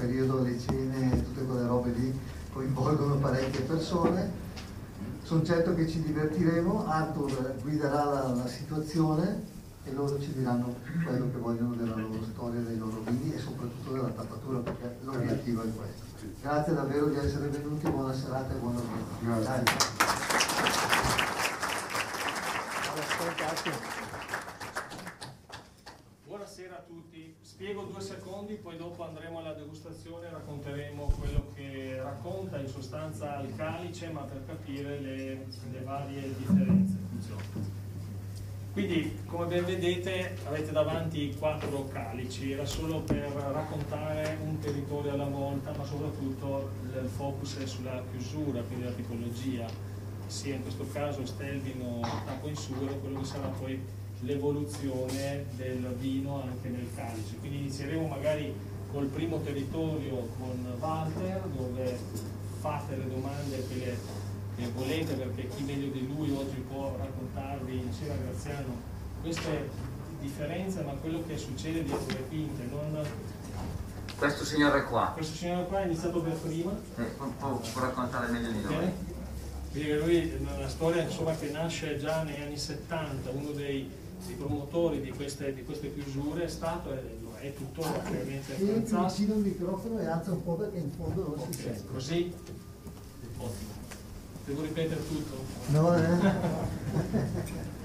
periodo le cene e tutte quelle robe lì coinvolgono parecchie persone. Sono certo che ci divertiremo, Arthur guiderà la, la situazione e loro ci diranno quello che vogliono della loro storia, dei loro vini e soprattutto della tappatura perché l'obiettivo è questo. Grazie davvero di essere venuti, buona serata e buon lavoro. Buonasera a tutti, spiego due secondi, poi dopo andremo alla degustazione e racconteremo quello che racconta in sostanza il calice, ma per capire le, le varie differenze. Quindi, come ben vedete, avete davanti quattro calici, era solo per raccontare un territorio alla volta, ma soprattutto il focus è sulla chiusura, quindi la tipologia, sia in questo caso Stelvin o Tapo Insuro, quello che sarà poi l'evoluzione del vino anche nel calice. Quindi inizieremo magari col primo territorio con Walter, dove fate le domande che le che volete perché chi meglio di lui oggi può raccontarvi insieme a Graziano queste differenze ma quello che succede dietro le quinte. Non... questo signore qua. Questo signore qua è iniziato per prima. Eh, può, può, raccontare meglio di noi. Quindi lui una storia insomma, che nasce già negli anni 70 uno dei, dei promotori di queste, di queste, chiusure è stato e è tuttora chiaramente Tieni vicino il microfono e alza un po' perché in fondo non okay. si sente così ottimo devo ripetere tutto? No, eh.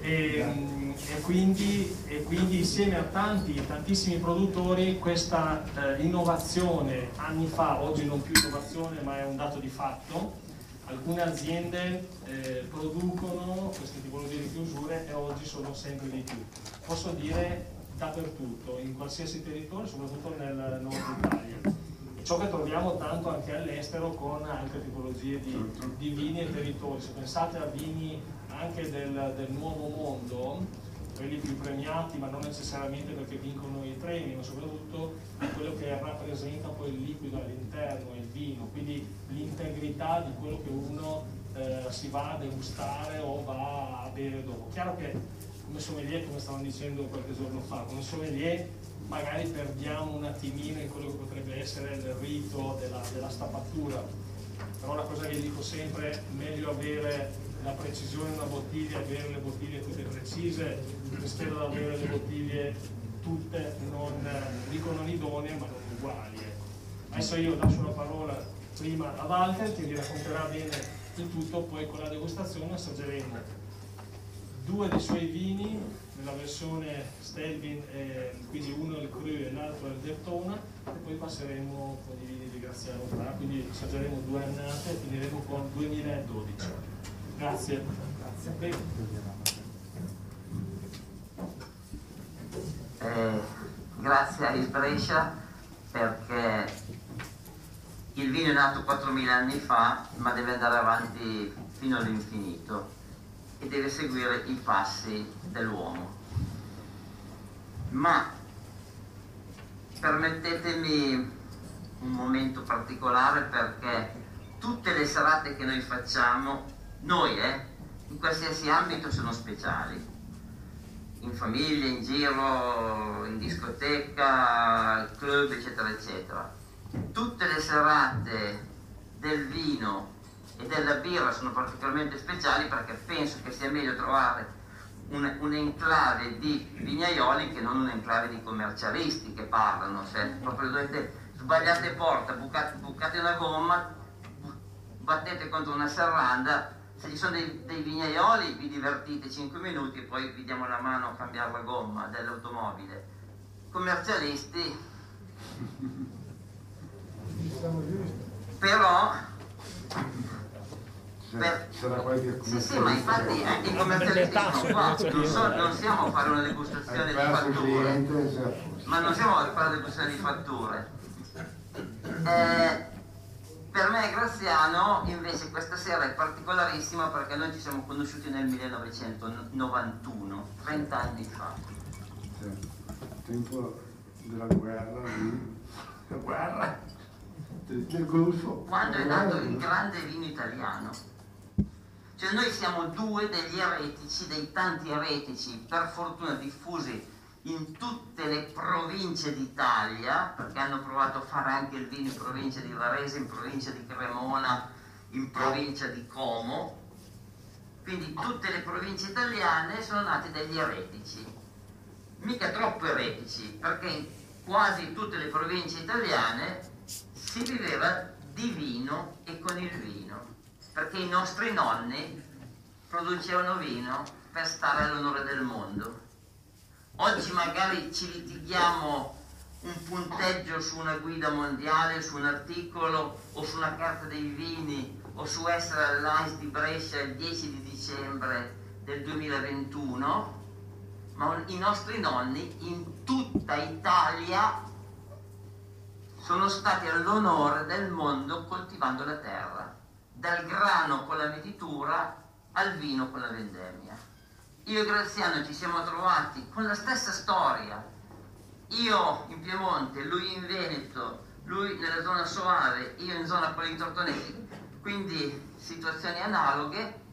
e, e, quindi, e, quindi, insieme a tanti, tantissimi produttori questa eh, innovazione anni fa, oggi non più innovazione ma è un dato di fatto, alcune aziende eh, producono queste tipologie di chiusure e oggi sono sempre di più. Posso dire dappertutto, in qualsiasi territorio, soprattutto nel nord Italia ciò che troviamo tanto anche all'estero con altre tipologie di, di, vini e territori. Se pensate a vini anche del, del, nuovo mondo, quelli più premiati, ma non necessariamente perché vincono i premi, ma soprattutto quello che rappresenta poi il liquido all'interno, il vino, quindi l'integrità di quello che uno eh, si va a degustare o va a bere dopo. Chiaro che come sommelier, come stavamo dicendo qualche giorno fa, come sommelier magari perdiamo un attimino in quello che potrebbe essere il rito della, della stappatura, però la cosa che dico sempre è meglio avere la precisione di una bottiglia, avere le bottiglie tutte precise, rispetto ad avere le bottiglie tutte non, dico non idonee ma non uguali. Ecco. Adesso io lascio la parola prima a Walter che vi racconterà bene il tutto, poi con la degustazione assaggeremo due dei suoi vini nella versione Stelvin, eh, quindi uno il Cru e l'altro il Dertona e poi passeremo con i vini di Graziano Fra, quindi assaggeremo due annate e finiremo con 2012. Grazie. Grazie. Eh, grazie a Il Brescia perché il vino è nato 4.000 anni fa ma deve andare avanti fino all'infinito e deve seguire i passi dell'uomo. Ma permettetemi un momento particolare perché tutte le serate che noi facciamo, noi eh, in qualsiasi ambito sono speciali. In famiglia, in giro, in discoteca, club, eccetera, eccetera. Tutte le serate del vino e della birra sono particolarmente speciali perché penso che sia meglio trovare un, un enclave di vignaioli che non un enclave di commercialisti che parlano, se proprio dovete sbagliate porta, bucate, bucate una gomma, battete contro una serranda, se ci sono dei, dei, vignaioli vi divertite 5 minuti e poi vi diamo la mano a cambiare la gomma dell'automobile. Commercialisti però per... Sarà qualche sì, sì, ma infatti anche i commercialisti sono qua, non, so, non siamo a fare una degustazione di fatture, ma non siamo a fare una degustazione di fatture. Eh, per me Graziano invece questa sera è particolarissima perché noi ci siamo conosciuti nel 1991, 30 anni fa. Sì, tempo della guerra, la guerra? Del Golfo. Quando è nato il grande vino italiano cioè noi siamo due degli eretici, dei tanti eretici, per fortuna diffusi in tutte le province d'Italia, perché hanno provato a fare anche il vino in provincia di Varese, in provincia di Cremona, in provincia di Como, quindi tutte le province italiane sono nate dagli eretici, mica troppo eretici, perché in quasi tutte le province italiane si viveva di vino e con il vino, perché i nostri nonni producevano vino per stare all'onore del mondo. Oggi magari ci litighiamo un punteggio su una guida mondiale, su un articolo o su una carta dei vini o su essere all'AIS di Brescia il 10 di dicembre del 2021, ma i nostri nonni in tutta Italia sono stati all'onore del mondo coltivando la terra, dal grano con la metitura al vino con la vendemmia. Io e Graziano ci siamo trovati con la stessa storia, io in Piemonte, lui in Veneto, lui nella zona Soave, io in zona Politortonesi, quindi situazioni analoghe.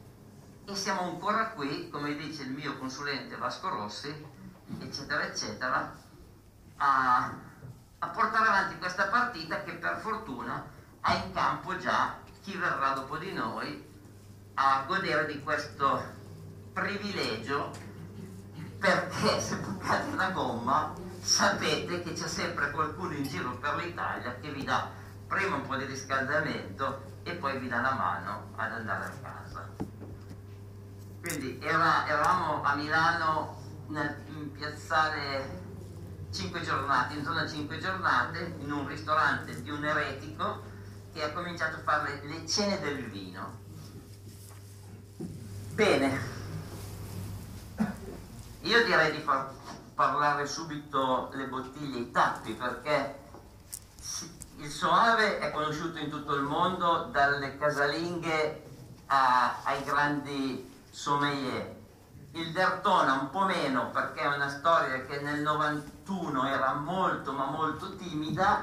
E siamo ancora qui, come dice il mio consulente Vasco Rossi, eccetera, eccetera, a, a portare avanti questa partita che per fortuna ha in campo già chi verrà dopo di noi a godere di questo privilegio perché se bucate una gomma sapete che c'è sempre qualcuno in giro per l'Italia che vi dà prima un po' di riscaldamento e poi vi dà la mano ad andare a casa. Quindi era, eravamo a Milano nel, in piazzale 5 giornate, in zona 5 giornate, in un ristorante di un eretico che ha cominciato a fare le cene del vino. Bene, io direi di far parlare subito le bottiglie, i tappi, perché il Soave è conosciuto in tutto il mondo dalle casalinghe a, ai grandi sommelier. Il Dertona un po' meno perché è una storia che nel 91 era molto ma molto timida,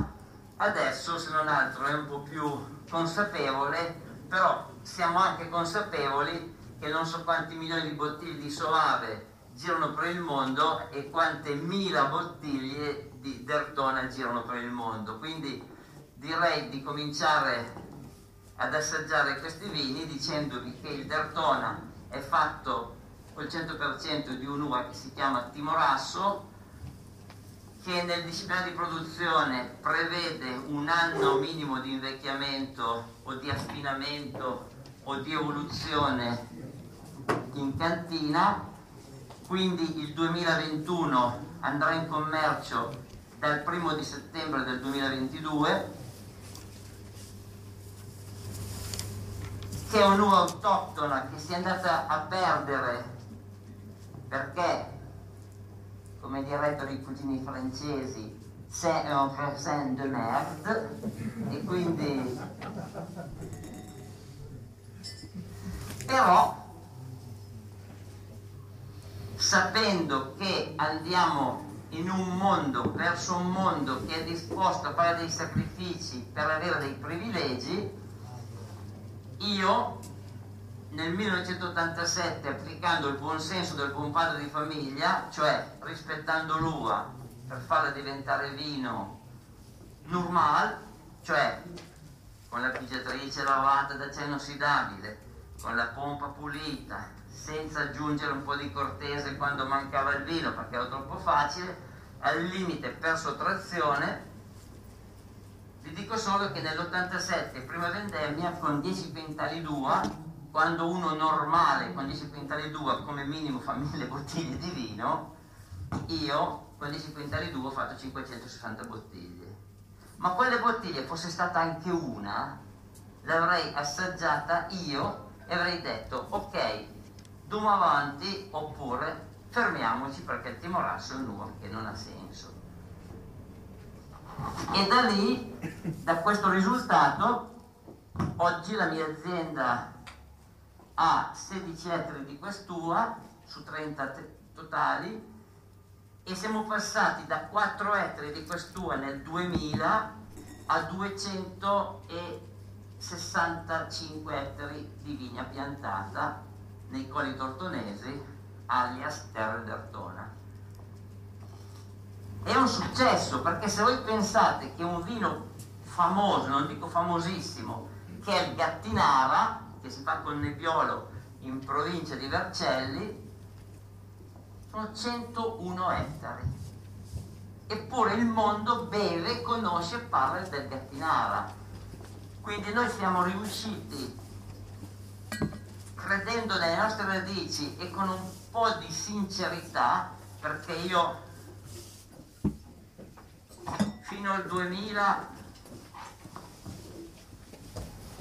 adesso se non altro è un po' più consapevole, però siamo anche consapevoli che non so quanti milioni di bottiglie di Soave girano per il mondo e quante mila bottiglie di Dertona girano per il mondo. Quindi direi di cominciare ad assaggiare questi vini dicendovi che il Dertona è fatto col 100% di un'uva che si chiama Timorasso che nel disciplina di produzione prevede un anno minimo di invecchiamento o di affinamento o di evoluzione in cantina. Quindi il 2021 andrà in commercio dal 1 di settembre del 2022 che è un'uva autoctona che si è andata a perdere perché, come direbbero i cugini francesi, c'est un raisin de merde e quindi però sapendo che andiamo in un mondo, verso un mondo che è disposto a fare dei sacrifici per avere dei privilegi, io nel 1987 applicando il buon senso del buon padre di famiglia, cioè rispettando l'uva per farla diventare vino normal, cioè con la pigiatrice lavata d'acciaio inossidabile, con la pompa pulita, senza aggiungere un po' di cortese quando mancava il vino perché era troppo facile, al limite per sottrazione vi dico solo che nell'87, prima vendemmia, con 10 quintali d'uva, quando uno normale con 10 quintali d'uva come minimo fa 1000 bottiglie di vino, io con 10 quintali d'uva ho fatto 560 bottiglie. Ma quelle bottiglie fosse stata anche una, l'avrei assaggiata io e avrei detto ok, dumo avanti oppure fermiamoci perché il timorasso è un'uva che non ha senso. E da lì, da questo risultato, oggi la mia azienda ha 16 ettari di quest'uva su 30 totali e siamo passati da 4 ettari di quest'uva nel 2000 a 265 ettari di vigna piantata nei colli tortonesi alias Terre d'Artona è un successo perché se voi pensate che un vino famoso, non dico famosissimo, che è il Gattinara, che si fa col Nebbiolo in provincia di Vercelli, sono 101 ettari. Eppure il mondo beve, conosce e parla del Gattinara. Quindi noi siamo riusciti, credendo nelle nostre radici e con un po' di sincerità, perché io fino al 2000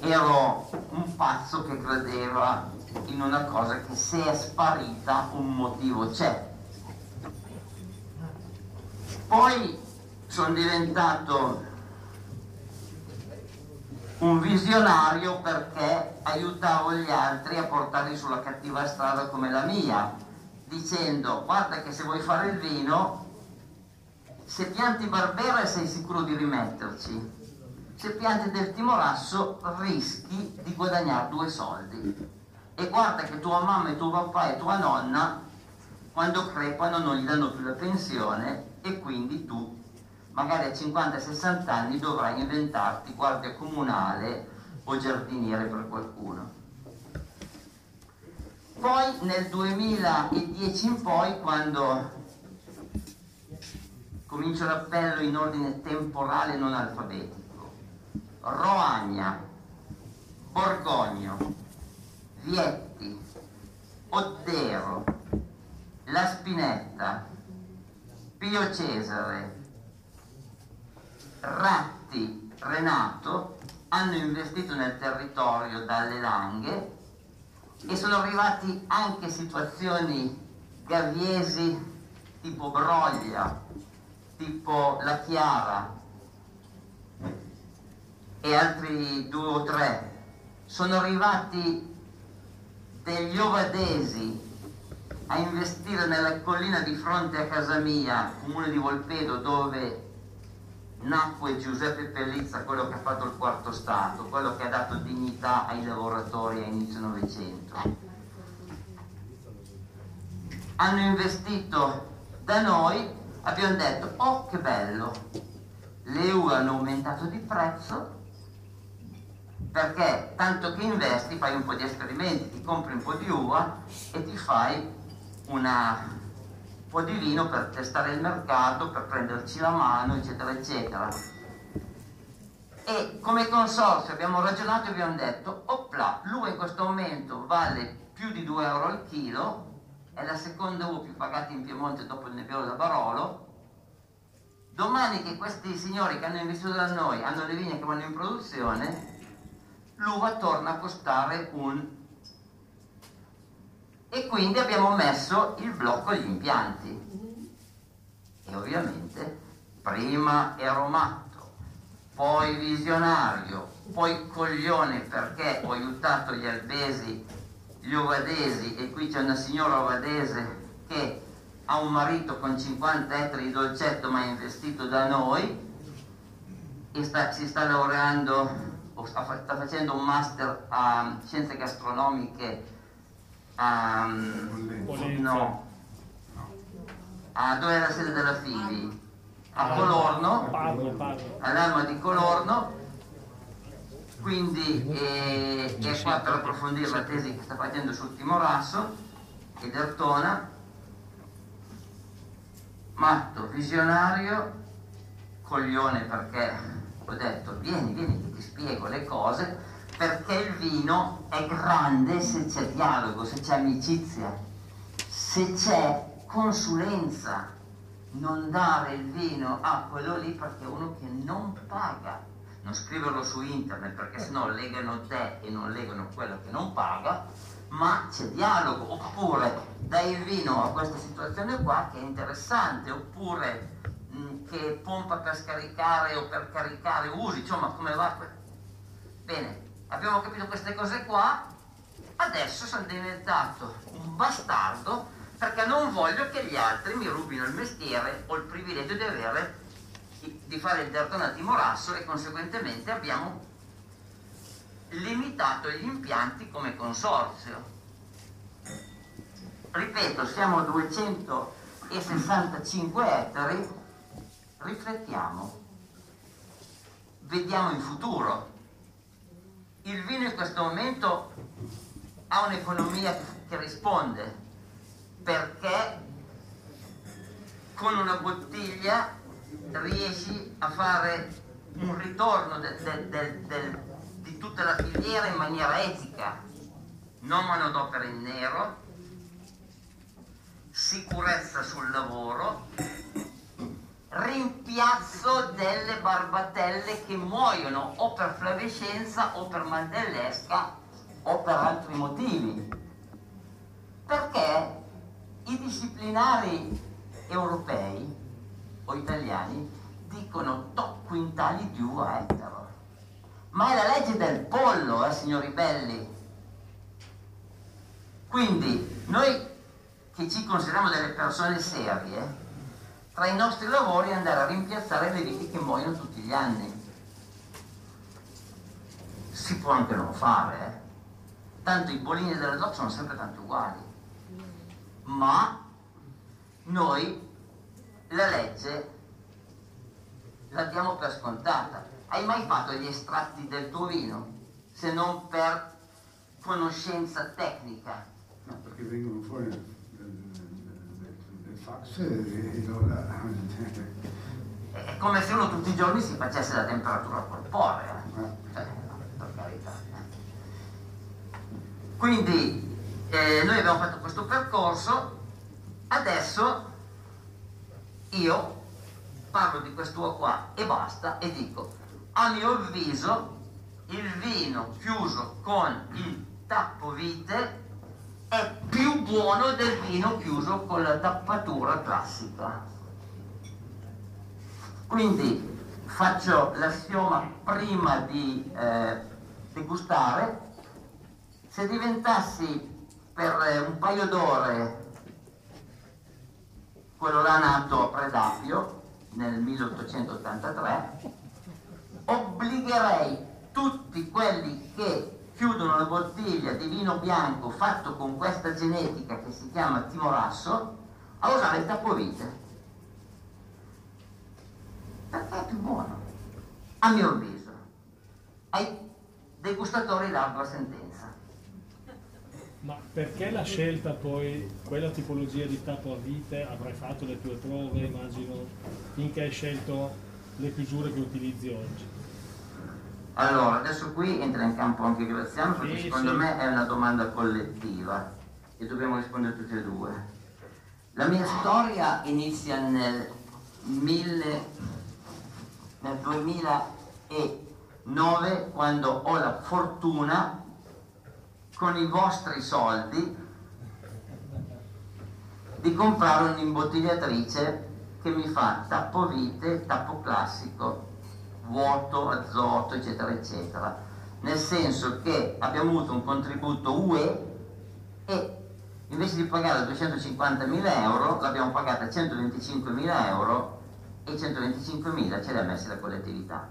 ero un pazzo che credeva in una cosa che se è sparita un motivo c'è. Poi sono diventato un visionario perché aiutavo gli altri a portarli sulla cattiva strada come la mia, dicendo guarda che se vuoi fare il vino, se pianti Barbera sei sicuro di rimetterci, se pianti del Timorasso rischi di guadagnare due soldi. E guarda che tua mamma e tuo papà e tua nonna, quando crepano, non gli danno più la pensione e quindi tu, magari a 50-60 anni, dovrai inventarti guardia comunale o giardiniere per qualcuno. Poi nel 2010 in poi, quando comincio l'appello in ordine temporale non alfabetico, Roagna, Borgogno, Vietti, Oddero, La Spinetta, Pio Cesare, Ratti, Renato hanno investito nel territorio dalle langhe e sono arrivati anche situazioni gaviesi tipo Broglia, tipo La Chiara, e altri due o tre, sono arrivati degli ovadesi a investire nella collina di fronte a casa mia, comune di Volpedo, dove nacque Giuseppe Pellizza, quello che ha fatto il quarto Stato, quello che ha dato dignità ai lavoratori a inizio Novecento. Hanno investito da noi, abbiamo detto, oh che bello, le uve hanno aumentato di prezzo, perché tanto che investi fai un po' di esperimenti, ti compri un po' di uva e ti fai una, un po' di vino per testare il mercato, per prenderci la mano, eccetera, eccetera. E come consorzio abbiamo ragionato e abbiamo detto, opla, l'uva in questo momento vale più di 2 euro al chilo, è la seconda uva più pagata in Piemonte dopo il Nebbiolo da Barolo, domani che questi signori che hanno investito da noi hanno le vigne che vanno in produzione, l'uva torna a costare un... E quindi abbiamo messo il blocco agli impianti. E ovviamente prima ero matto, poi visionario, poi coglione perché ho aiutato gli albesi, gli ovadesi e qui c'è una signora ovadese che ha un marito con 50 ettari di dolcetto ma è investito da noi e sta, si sta laureando sta, facendo un master a scienze gastronomiche a, no, a dove è la sede della Fili? A Colorno, all'Alma di Colorno, quindi è, è qua per approfondire la tesi che sta facendo sul Timorasso ed Ertona, matto, visionario, coglione perché ho detto vieni, vieni che ti spiego le cose, perché il vino è grande se c'è dialogo, se c'è amicizia, se c'è consulenza, non dare il vino a quello lì perché è uno che non paga, non scriverlo su internet perché sennò legano te e non legano quello che non paga, ma c'è dialogo, oppure dai il vino a questa situazione qua che è interessante, oppure che pompa per scaricare o per caricare usi, insomma come va? Bene, abbiamo capito queste cose qua, adesso sono diventato un bastardo perché non voglio che gli altri mi rubino il mestiere o il privilegio di avere di fare il Dertona Timorasso e conseguentemente abbiamo limitato gli impianti come consorzio. Ripeto, siamo a 265 ettari riflettiamo, vediamo in futuro. Il vino in questo momento ha un'economia che risponde perché con una bottiglia riesci a fare un ritorno de, de, de, di tutta la filiera in maniera etica, non manodopera in nero, sicurezza sul lavoro, rimpiazzo delle barbatelle che muoiono o per flavescenza o per mal dell'esca o per altri motivi. Perché i disciplinari europei o italiani dicono tot quintali di uva ettaro. Ma è la legge del pollo, eh, signori belli. Quindi noi che ci consideriamo delle persone serie, tra i nostri lavori andare a rimpiazzare le viti che muoiono tutti gli anni. Si può anche non fare, eh? tanto i bolini delle DOC sono sempre tanto uguali. Ma noi la legge la diamo per scontata. Hai mai fatto gli estratti del tuo vino? Se non per conoscenza tecnica. No, perché vengono fuori allora... È come se uno tutti i giorni si facesse la temperatura corporea. Eh. Cioè, per carità. eh. Quindi eh, noi abbiamo fatto questo percorso, adesso io parlo di quest'uovo qua e basta e dico, a mio avviso il vino chiuso con il tappo vite è più buono del vino chiuso con la tappatura classica. Quindi faccio l'assioma prima di eh, degustare. Se diventassi per eh, un paio d'ore quello là nato a Predappio nel 1883, obbligherei tutti quelli che chiudono la bottiglia di vino bianco fatto con questa genetica che si chiama timorasso a usare il tappovite. Perché è più buono, a mio avviso. Ai degustatori la sentenza. Ma perché la scelta poi, quella tipologia di tappo a vite, avrai fatto le tue prove, immagino, finché hai scelto le chiusure che utilizzi oggi? Allora, adesso qui entra in campo anche Graziano perché Sì, secondo sì. me è una domanda collettiva e dobbiamo rispondere tutti e due. La mia storia inizia nel, 1000 nel 2009 quando ho la fortuna con i vostri soldi di comprare un'imbottigliatrice che mi fa tappo vite, tappo classico, vuoto, azoto, eccetera, eccetera. Nel senso che abbiamo avuto un contributo UE e invece di pagare 250.000 euro l'abbiamo pagata 125.000 euro e 125.000 ce li ha messi la collettività.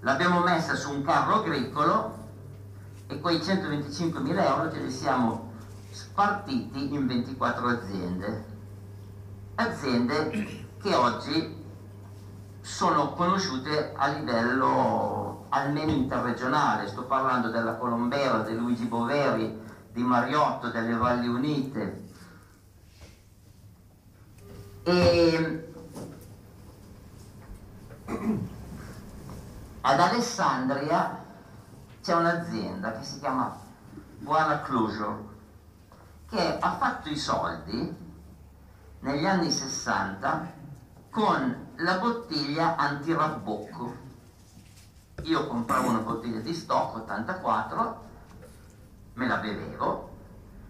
L'abbiamo messa su un carro agricolo e quei 125.000 euro ce li siamo spartiti in 24 aziende. Aziende che oggi sono conosciute a livello almeno interregionale, sto parlando della Colombera, di Luigi Boveri, di Mariotto, delle Valli Unite. E ad Alessandria c'è un'azienda che si chiama Buona Closure che ha fatto i soldi negli anni 60 con la bottiglia antirabbocco. Io compravo una bottiglia di stock 84, me la bevevo,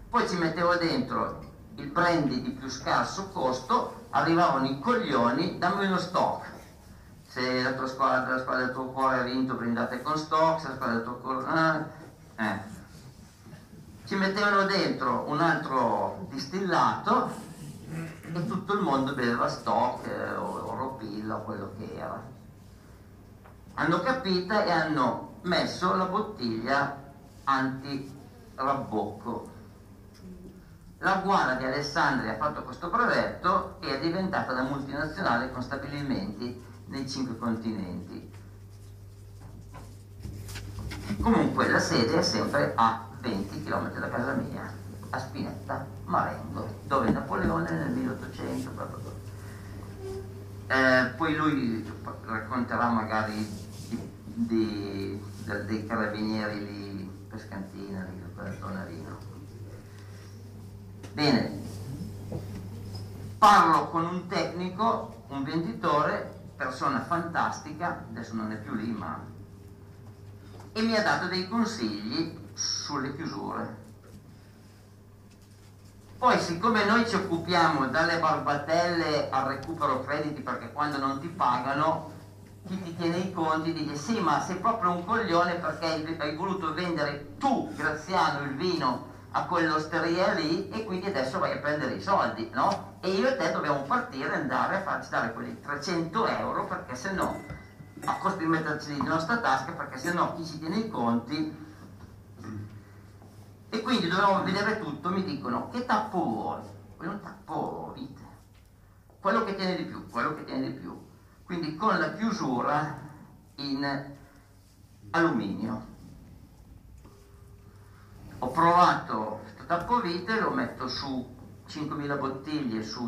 poi ci mettevo dentro il brandy di più scarso costo, arrivavano i coglioni, dammi uno stock. Se la tua squadra, la squadra del tuo cuore ha vinto, brindate con stock, se la squadra del tuo cuore... eh, eh. Ci mettevano dentro un altro distillato e tutto il mondo beveva stock eh, o o quello che era. Hanno capito e hanno messo la bottiglia anti-rabbocco. La Guana di Alessandria ha fatto questo brevetto e è diventata la multinazionale con stabilimenti nei cinque continenti. Comunque la sede è sempre a 20 km da casa mia, a Spinetta, Marengo, dove Napoleone nel 1800... Blah blah blah. Eh, poi lui racconterà magari di, di, dei carabinieri lì, Pescantina, lì, quella zona lì, no? Bene, parlo con un tecnico, un venditore, persona fantastica, adesso non è più lì, ma... e mi ha dato dei consigli sulle chiusure. Poi siccome noi ci occupiamo dalle barbatelle al recupero crediti perché quando non ti pagano chi ti tiene i conti dice sì ma sei proprio un coglione perché hai voluto vendere tu Graziano il vino a quell'osteria lì e quindi adesso vai a prendere i soldi no? e io e te dobbiamo partire e andare a farci dare quei 300 euro perché se no a costo di metterci nella nostra tasca perché se no chi ci tiene i conti e quindi dovevamo vedere tutto, mi dicono che tappo vuoi? Quello tappo vite, quello che tiene di più, quello che tiene di più. Quindi con la chiusura in alluminio. Ho provato questo tappo vite, lo metto su 5.000 bottiglie, su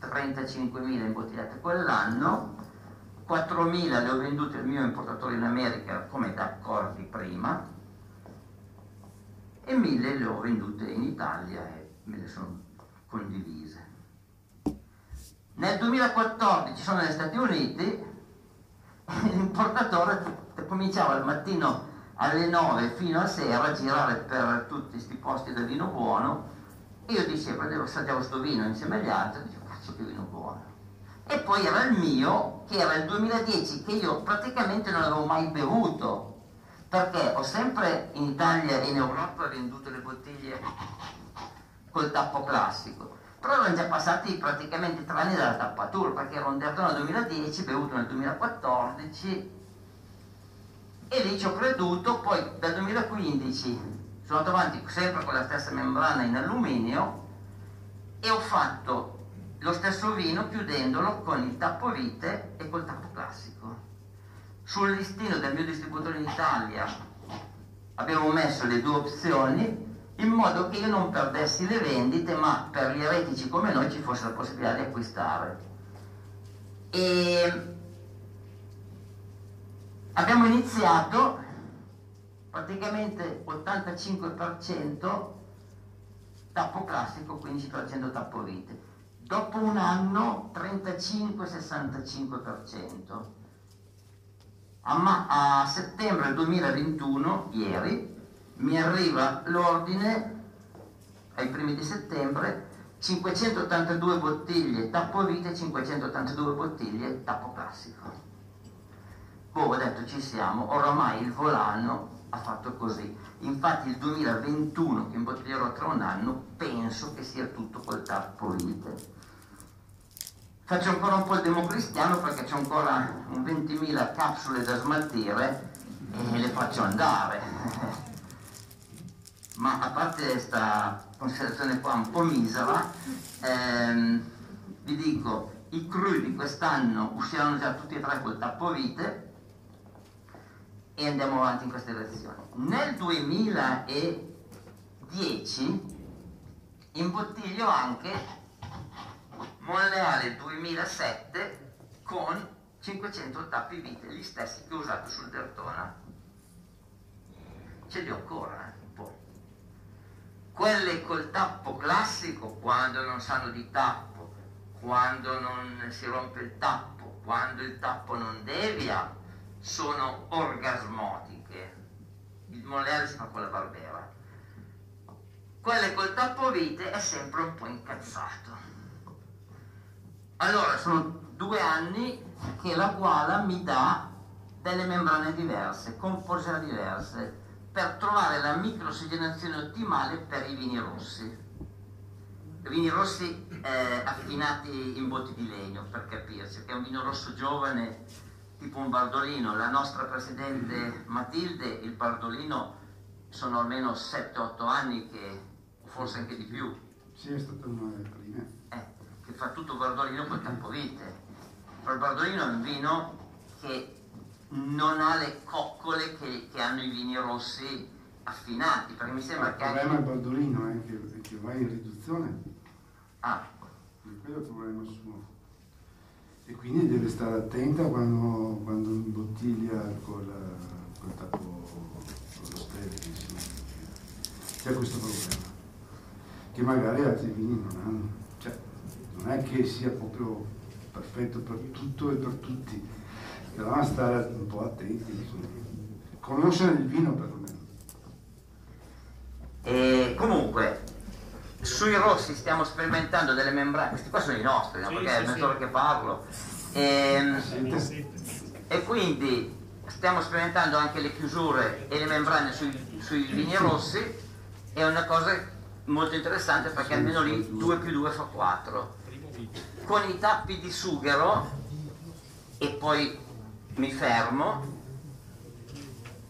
35.000 imbottigliate quell'anno, 4.000 le ho vendute al mio importatore in America come d'accordi prima, e mille le ho vendute in Italia e me le sono condivise. Nel 2014 sono negli Stati Uniti, l'importatore cominciava al mattino alle 9 fino a sera a girare per tutti questi posti del vino buono e io dicevo, assaggiavo questo vino insieme agli altri, dicevo, cazzo che vino buono. E poi era il mio, che era il 2010, che io praticamente non avevo mai bevuto, perché ho sempre in Italia e in Europa venduto le bottiglie col tappo classico. Però erano già passati praticamente tre anni dalla tappatura perché ero andato nel 2010 bevuto nel 2014 e lì ci ho creduto poi dal 2015 sono andato avanti sempre con la stessa membrana in alluminio e ho fatto lo stesso vino chiudendolo con il tappo vite e col tappo classico sul listino del mio distributore in Italia abbiamo messo le due opzioni in modo che io non perdessi le vendite ma per gli eretici come noi ci fosse la possibilità di acquistare. E abbiamo iniziato praticamente 85% tappo classico 15% tappo vite dopo un anno 35-65% a, ma- a settembre 2021, ieri, mi arriva l'ordine ai primi di settembre 582 bottiglie tappo vite e 582 bottiglie tappo classico. Boh, ho detto ci siamo, oramai il volano ha fatto così. Infatti il 2021 che imbottiglierò tra un anno penso che sia tutto col tappo vite. Faccio ancora un po' il democristiano perché c'è ancora un 20.000 capsule da smaltire e le faccio andare. Ma a parte questa considerazione qua un po' misera, ehm, vi dico, i cru di quest'anno usciranno già tutti e tre col tappo vite e andiamo avanti in questa direzione. Nel 2010 imbottiglio anche Monreale 2007 con 500 tappi vite, gli stessi che ho usato sul Dertona. Ce li ho ancora eh, un po'. Quelle col tappo classico, quando non sanno di tappo, quando non si rompe il tappo, quando il tappo non devia, sono orgasmotiche. Il Monreale si fa con la barbera. Quelle col tappo vite è sempre un po' incazzato allora, sono due anni che la Guala mi dà delle membrane diverse, composizioni diverse, per trovare la microossigenazione ottimale per i vini rossi. Vini rossi eh, affinati in botti di legno, per capirci, che è un vino rosso giovane, tipo un bardolino. La nostra presidente Matilde, il bardolino, sono almeno 7-8 anni che, forse anche di più, Sì, è stata una delle prime. eh, che fa tutto Bardolino col campovite. Però il Bardolino è un vino che non ha le coccole che, che hanno i vini rossi affinati, perché mi sembra il che problema è il anche... Baldolino, è che, che va in riduzione, Ah, è quello il problema suo. E quindi deve stare attenta quando, quando imbottiglia col, col tappo, con lo stevia, insomma. C'è questo problema, che magari altri vini non hanno. Non è che sia proprio perfetto per tutto e per tutti, però stare un po' attenti. Conoscere il vino perlomeno. E comunque, sui rossi stiamo sperimentando delle membrane, questi qua sono i nostri, no? Perché sì, è mezz'ora sì. che parlo. Ehm, Sì. e quindi stiamo sperimentando anche le chiusure e le membrane sui, sui vini rossi, è una cosa molto interessante perché almeno lì 2 più 2 fa 4. Con i tappi di sughero, e poi mi fermo,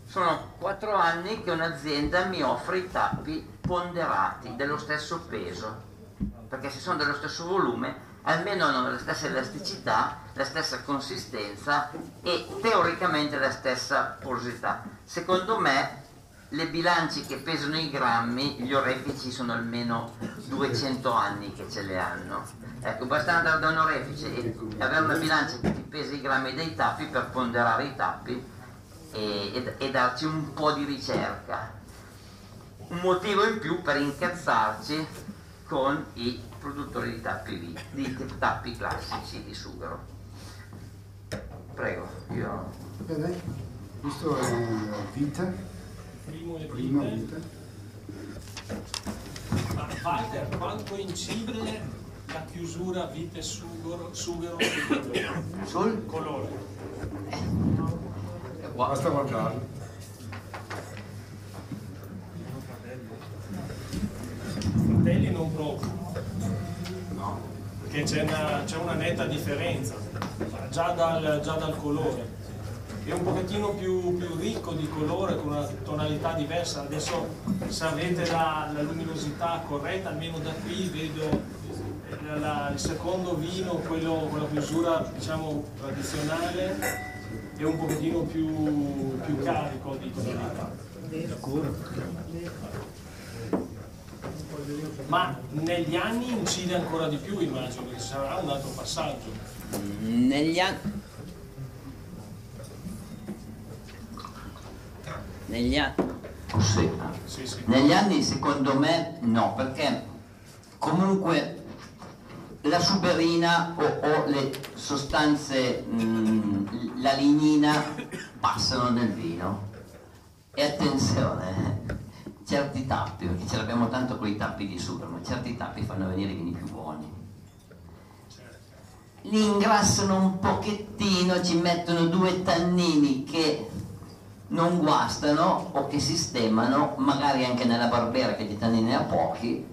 sono 4 anni che un'azienda mi offre i tappi ponderati dello stesso peso, perché se sono dello stesso volume almeno hanno la stessa elasticità, la stessa consistenza e teoricamente la stessa porosità. Secondo me le bilanci che pesano i grammi, gli orefici sono almeno 200 anni che ce le hanno. Ecco, basta andare da un orefice e avere una bilancia che ti pesa i grammi dei tappi per ponderare i tappi e, e- e darci un po' di ricerca. Un motivo in più per incazzarci con i produttori di tappi, vi- di tappi classici di sughero. Prego, io... Bene, questo è il vita, Primo e primo vita. Ma Walter, quanto incide la chiusura vite sughero, sughero sul colore? Basta guardarlo. Fratelli non proprio, No. perché c'è una, c'è una netta differenza, già dal, già dal colore. È un pochettino più, più ricco di colore con una tonalità diversa. Adesso se avete la, la luminosità corretta, almeno da qui vedo la- la- il secondo vino, quello con la chiusura diciamo tradizionale, è un pochettino più, più carico di tonalità. Ma negli anni incide ancora di più, immagino, perché ci sarà un altro passaggio. Negli anni... Negli anni... Sì. Sì, sì. Negli anni secondo me no, perché comunque la suberina o, o le sostanze, mh, la lignina passano nel vino. E attenzione, certi tappi, perché ce l'abbiamo tanto con i tappi di sughero, ma certi tappi fanno venire i vini più buoni. Li ingrassano un pochettino, ci mettono due tannini che non guastano o che sistemano, magari anche nella barbera che di tannini ne ha pochi,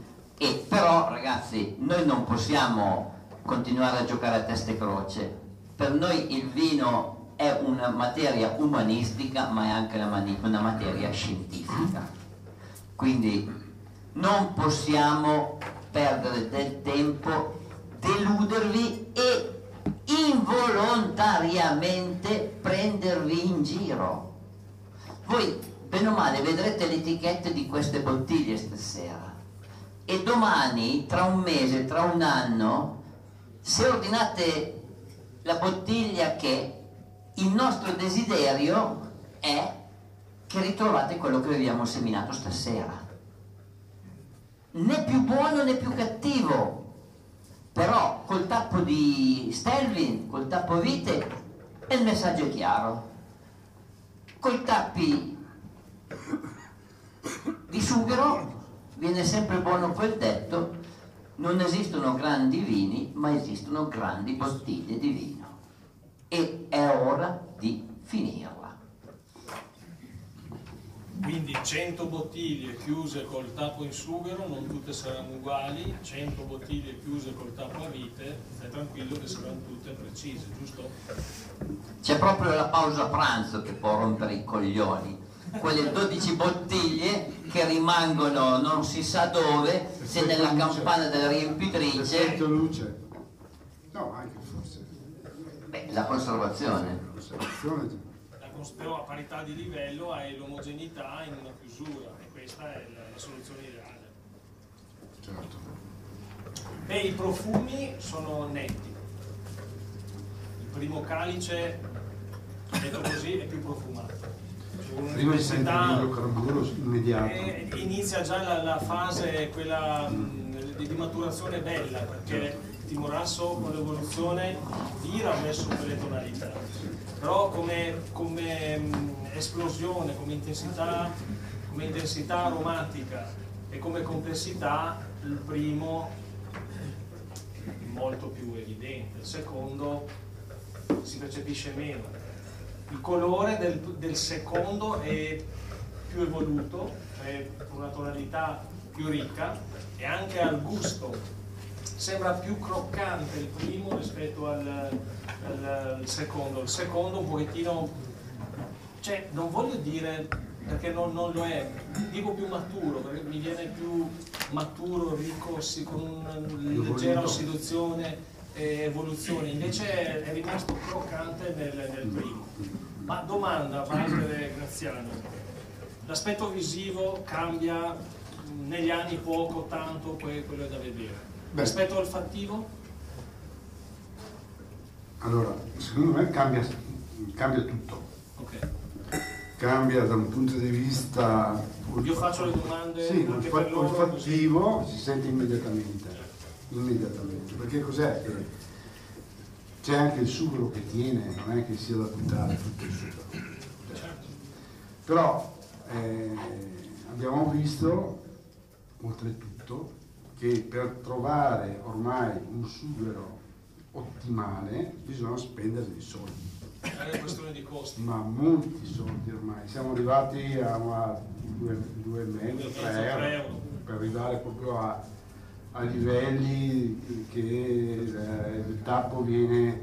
e però ragazzi noi non possiamo continuare a giocare a teste croce. Per noi il vino è una materia umanistica ma è anche una, materia scientifica. Quindi non possiamo perdere del tempo, deludervi e involontariamente prendervi in giro. Voi, bene o male, vedrete le etichette di queste bottiglie stasera e domani, tra un mese, tra un anno, se ordinate la bottiglia che il nostro desiderio è che ritrovate quello che abbiamo seminato stasera. Né più buono né più cattivo, però col tappo di Stelvin, col tappo vite, il messaggio è chiaro. Col tappi di sughero viene sempre buono quel detto, non esistono grandi vini, ma esistono grandi bottiglie di vino. E è ora di finirla. Quindi 100 bottiglie chiuse col tappo in sughero, non tutte saranno uguali, 100 bottiglie chiuse col tappo a vite, stai tranquillo che saranno tutte precise, giusto? C'è proprio la pausa pranzo che può rompere i coglioni. Quelle 12 bottiglie che rimangono non si sa dove, se nella campana della riempitrice. Luce. No, anche forse. Beh, la conservazione. La conservazione. Però a parità di livello hai l'omogeneità in una chiusura e questa è la, la soluzione ideale. Certo. E i profumi sono netti. Il primo calice, detto così, è più profumato. Prima senti un'intensità l'idrocarburo immediato. e inizia già la, la fase quella mh, di, di maturazione bella perché il timorasso con l'evoluzione vira verso quelle tonalità. Però come, come, mh, esplosione come intensità come intensità aromatica e come complessità il primo è molto più evidente il secondo si percepisce meno il colore del, del secondo è più evoluto, cioè una tonalità più ricca e anche al gusto. Sembra più croccante il primo rispetto al, al- al secondo. Il secondo un pochettino, cioè non voglio dire perché non, non lo è, dico più maturo, perché mi viene più maturo, ricco, con una leggera ossidazione e evoluzione, invece è rimasto croccante nel, nel primo. Ma domanda, Walter Graziano, l'aspetto visivo cambia negli anni poco, tanto, que- quello è da vedere. L'aspetto olfattivo? Allora, secondo me cambia, cambia tutto. Ok. Cambia da un punto di vista Io faccio le domande Sì, olfattivo si sente immediatamente, immediatamente, perché cos'è? che c'è anche il sughero che tiene, non è che sia da buttare tutto il sughero. Certo. Però eh, abbiamo visto, oltretutto, che per trovare ormai un sughero ottimale bisogna spendere dei soldi, È una questione di costi. ma molti soldi ormai. Siamo arrivati a, a due, due e mezzo, Due e tre mezzo, euro, tre euro. per arrivare proprio a, a livelli che eh, il tappo viene,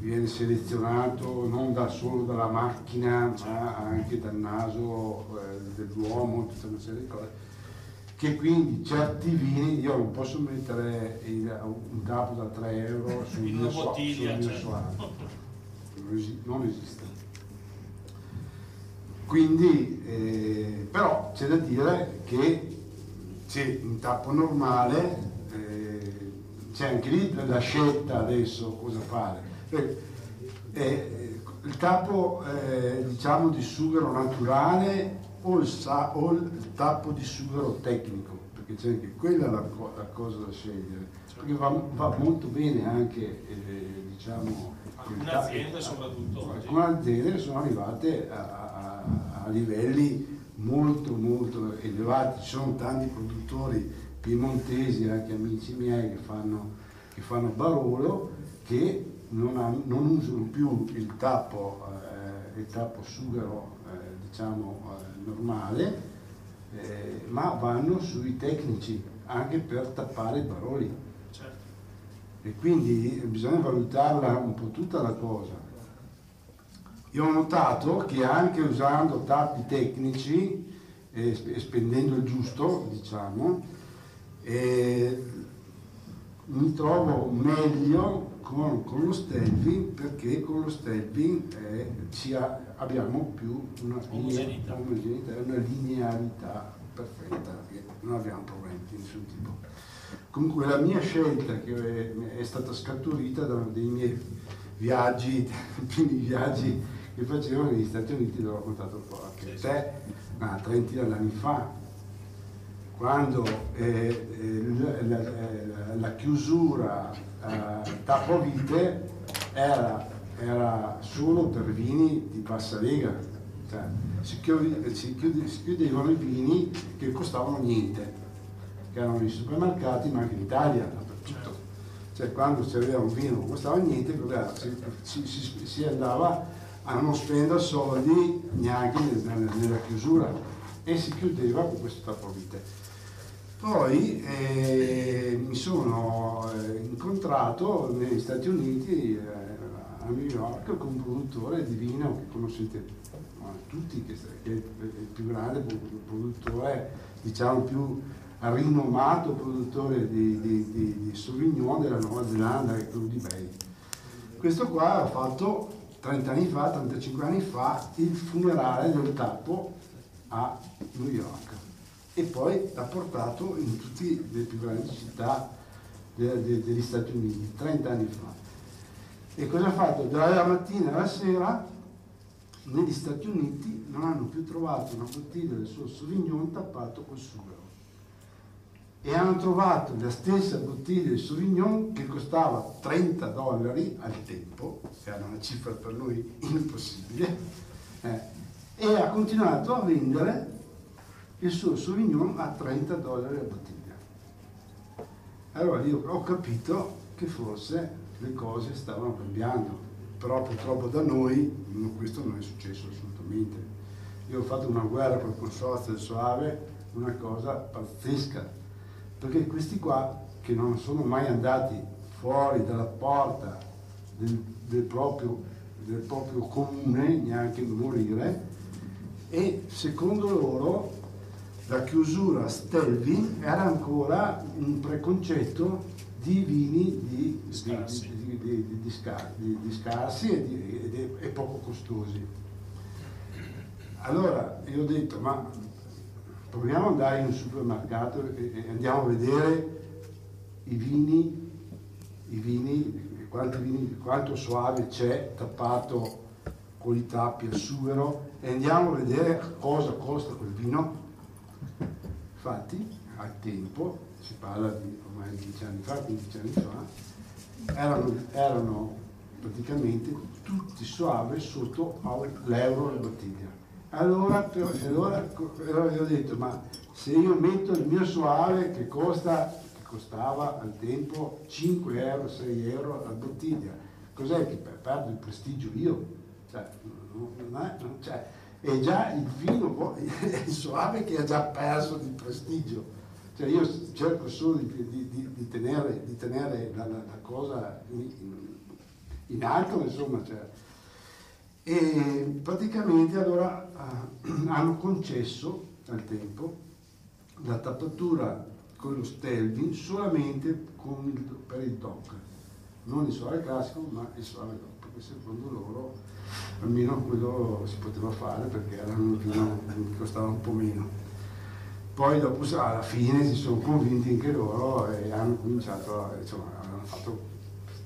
viene selezionato non da solo dalla macchina ma anche dal naso eh, dell'uomo, tutta una serie di cose che quindi certi vini io non posso mettere il- un tappo da 3 euro sul In mio, so, bottiglia, sul mio certo. non esiste. Quindi, eh, però c'è da dire che c'è un tappo normale, eh, c'è anche lì la scelta adesso cosa fare. Eh, eh, il tappo eh, diciamo di sughero naturale o il, sa- o il tappo di sughero tecnico, perché c'è anche quella la, la cosa da scegliere, perché va, va molto bene anche eh, diciamo Alcune aziende soprattutto alcune aziende sono arrivate a, a- a livelli molto molto elevati, ci sono tanti produttori piemontesi, anche amici miei che fanno, che fanno Barolo, che non, han- non usano più il tappo, eh, il tappo sughero eh, diciamo eh, normale, eh, ma vanno sui tecnici anche per tappare i baroli Certo. e quindi bisogna valutarla un po' tutta la cosa. Io ho notato che anche usando tappi tecnici e sp- e spendendo il giusto, diciamo, eh, mi trovo meglio con, con lo Stelvin perché con lo Stelvin eh, ha- abbiamo più una Omogeneità. omogeneità una linearità perfetta, non abbiamo problemi di nessun tipo. Comunque la mia scelta che è stata scaturita da uno dei miei viaggi, primi viaggi che facevo negli Stati Uniti, l'ho raccontato un po' anche a te, una trentina d'anni fa, quando eh, eh, la, la- la chiusura eh, tappovite era, era solo per vini di bassa lega, cioè, si, chiudi- si chiudi- si chiudevano i vini che costavano niente, che erano nei supermercati ma anche in Italia, dappertutto. Cioè quando c'era un vino che costava niente, si- si andava a non spendere soldi neanche nel- nella chiusura e si chiudeva con questo tappovite. Poi eh, mi sono eh, incontrato negli Stati Uniti, eh, a New York con un produttore di vino che conoscete tutti, che, è il più grande produttore, diciamo più rinomato produttore di, di, di, di Sauvignon della Nuova Zelanda, che è quello di Bay. Questo qua ha fatto 30 anni fa, 35 anni fa, il funerale del tappo a New York e poi l'ha portato in tutte le più grandi città de, de, degli Stati Uniti, 30 anni fa. E cosa ha fatto? Dalla mattina alla sera negli Stati Uniti non hanno più trovato una bottiglia del suo Sauvignon tappato col sughero e hanno trovato la stessa bottiglia di Sauvignon che costava 30 dollari al tempo, che era una cifra per noi impossibile, eh, e ha continuato a vendere il suo Sauvignon a 30 dollari a bottiglia. Allora io ho capito che forse le cose stavano cambiando, però purtroppo da noi questo non è successo assolutamente. Io ho fatto una guerra col consorzio del Soave, una cosa pazzesca, perché questi qua che non sono mai andati fuori dalla porta del, del, proprio, del proprio comune, neanche morire, e secondo loro la chiusura Stelvi era ancora un preconcetto di vini di, scarsi, di, di, di scarsi e, e, poco costosi. Allora io ho detto, ma proviamo ad andare in un supermercato e, andiamo a vedere i vini, i vini, vini quanto suave c'è tappato con i tappi al sughero e andiamo a vedere cosa costa quel vino. Infatti, al tempo, si parla di ormai 10 anni fa, 15 anni fa, erano, erano praticamente tutti suave sotto l'euro la bottiglia allora, allora, allora gli ho detto, ma se io metto il mio soave che, costa, che costava al tempo 5 euro, 6 euro la bottiglia, cos'è che perdo il prestigio io? Cioè, non è, non cioè, è già il vino, il soave che ha già perso di prestigio. Cioè io cerco solo di, di, di, di tenere, tenere la, la, la, cosa in, in alto, insomma. Cioè, e praticamente allora eh, hanno concesso al tempo la tappatura con lo Stelvin solamente il, per il DOC, non il solare classico ma il solare DOC, perché secondo loro almeno quello si poteva fare perché che costava un po' meno. Poi dopo alla fine si sono convinti anche loro e hanno cominciato, a, insomma, hanno fatto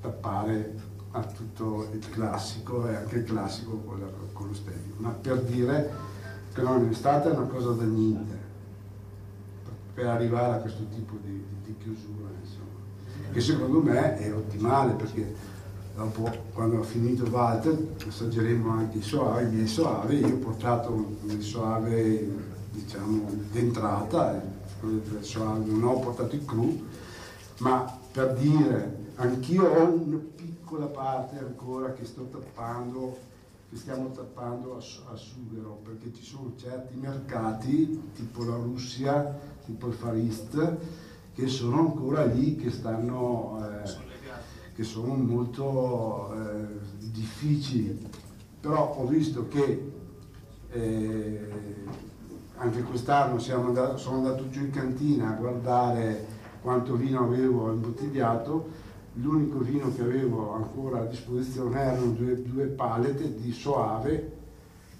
tappare a tutto il classico e anche il classico con, la, con lo stevio, ma per dire che non è stata una cosa da niente per arrivare a questo tipo di, di, chiusura, insomma. che secondo me è ottimale perché dopo quando ho finito Walter assaggeremo anche i soavi, i miei soavi, io ho portato un soave diciamo d'entrata, non ho portato il cru, ma per dire anch'io ho un piccola parte ancora che sto tappando, che stiamo tappando a, a sughero, perché ci sono certi mercati, tipo la Russia, tipo il Far East, che sono ancora lì, che stanno, eh, che sono molto eh, difficili. Però ho visto che eh, anche quest'anno sono andato giù in cantina a guardare quanto vino avevo imbottigliato l'unico vino che avevo ancora a disposizione erano due, due palette di soave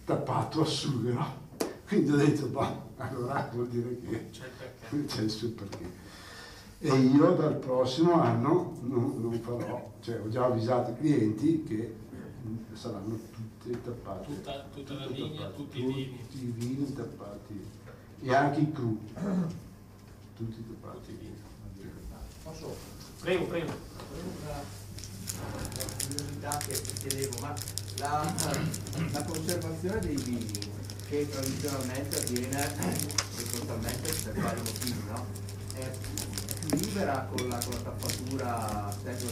tappato a sughero. Quindi ho detto, boh, allora vuol dire che c'è il suo perché. E io dal prossimo anno non, non farò, cioè ho già avvisato i clienti che saranno tutti tappati. Tutta, tutta la linea, tappati, tutti i vini. Tutti i vini tappati. E anche i cru. Tutti tappati. Tutti i vini. Posso? Prego, prego. Una, curiosità che chiedevo, ma la, la, conservazione dei vini che tradizionalmente avviene e totalmente per vari motivi, no? È più libera con la, con la tappatura stessa,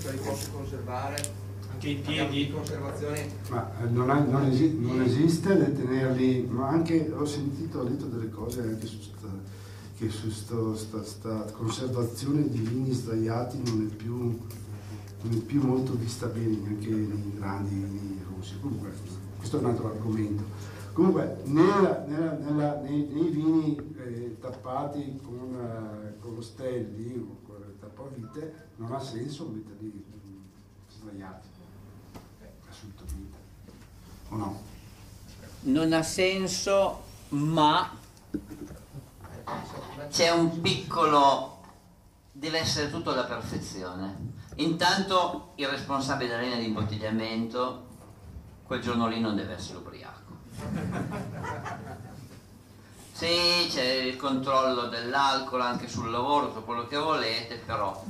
cioè li posso conservare? Anche i piedi. Di conservazione? Ma eh, non, ha, non, esi, non, esiste nel tenerli ma anche ho sentito ho detto delle cose anche su che questa conservazione di vini sdraiati non è più non è più molto vista bene neanche nei grandi vini rossi. Comunque, questo è un altro argomento. Comunque, nella, nella, nella, nei, nei, vini eh, tappati con, uh, con lo stelli o con il tappavite non ha senso metterli sdraiati, assolutamente. O no? Non ha senso, ma c'è un piccolo deve essere tutto alla perfezione. Intanto il responsabile della linea di imbottigliamento quel giorno lì non deve essere ubriaco. Sì c'è il controllo dell'alcol anche sul lavoro tutto quello che volete però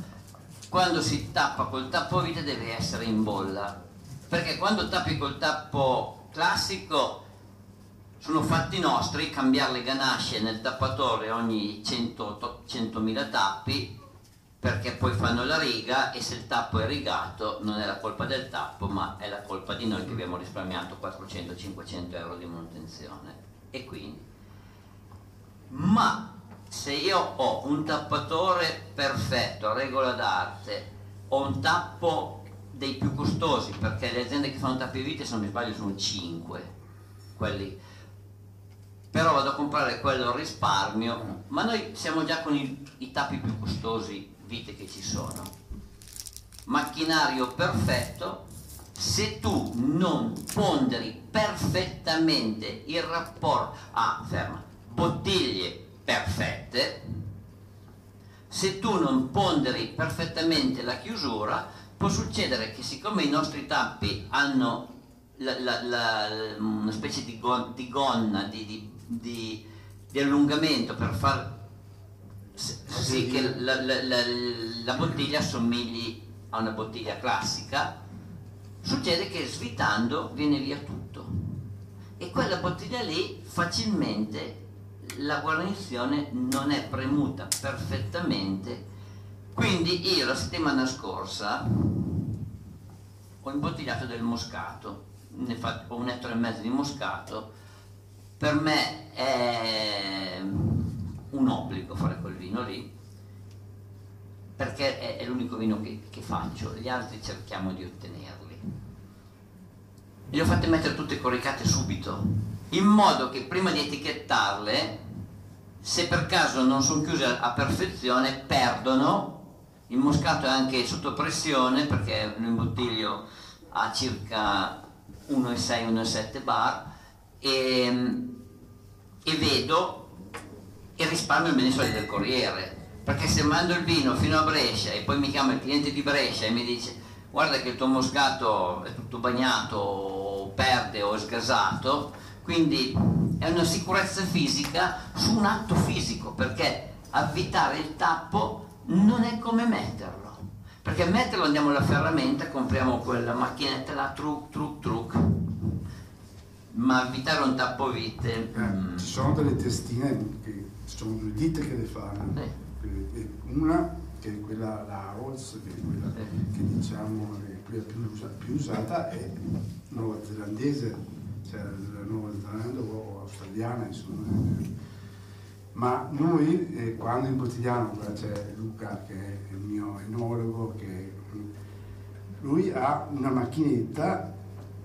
quando si tappa col tappo vite deve essere in bolla. Perché quando tappi col tappo classico sono fatti nostri cambiare le ganasce nel tappatore ogni 100.000 tappi perché poi fanno la riga e se il tappo è rigato non è la colpa del tappo ma è la colpa di noi che abbiamo risparmiato 400-500 euro di manutenzione. E quindi. Ma se io ho un tappatore perfetto regola d'arte ho un tappo dei più costosi perché le aziende che fanno tappi vite se non mi sbaglio sono 5 quelli però vado a comprare quello risparmio ma noi siamo già con i, i tappi più costosi vite che ci sono. Macchinario perfetto, se tu non ponderi perfettamente il rapporto, ah ferma, bottiglie perfette, se tu non ponderi perfettamente la chiusura, può succedere che siccome i nostri tappi hanno la, la, la, una specie di, gon, di gonna, di, di, di allungamento per far sì, che la, la, la, la, bottiglia assomigli a una bottiglia classica, succede che svitando viene via tutto. E quella bottiglia lì facilmente la guarnizione non è premuta perfettamente. Quindi io la settimana scorsa ho imbottigliato del moscato, ne ho un ettaro e mezzo di moscato, per me è un obbligo fare quel vino lì perché è, l'unico vino che, che, faccio, gli altri cerchiamo di ottenerli. Li ho fatte mettere tutte coricate subito, in modo che prima di etichettarle, se per caso non sono chiuse a, a perfezione, perdono. Il moscato è anche sotto pressione perché un imbottiglio a circa 1,6-1,7 bar e, e vedo e risparmio i soldi del Corriere perché se mando il vino fino a Brescia e poi mi chiama il cliente di Brescia e mi dice guarda che il tuo moscato è tutto bagnato o perde o è sgasato quindi è una sicurezza fisica su un atto fisico perché avvitare il tappo non è come metterlo perché metterlo andiamo alla ferramenta compriamo quella macchinetta là truc truc truc ma avvitare un tappo vite eh, mm. ci sono delle testine che sono due ditte che le fanno. Eh. Una che è quella, la Rolls, che è quella eh. che diciamo è quella più, più usata, è nuova zelandese, cioè la Nuova Zelanda o australiana, insomma. Ma noi eh, quando imbottigliamo, c'è Luca che è il mio enologo, che lui ha una macchinetta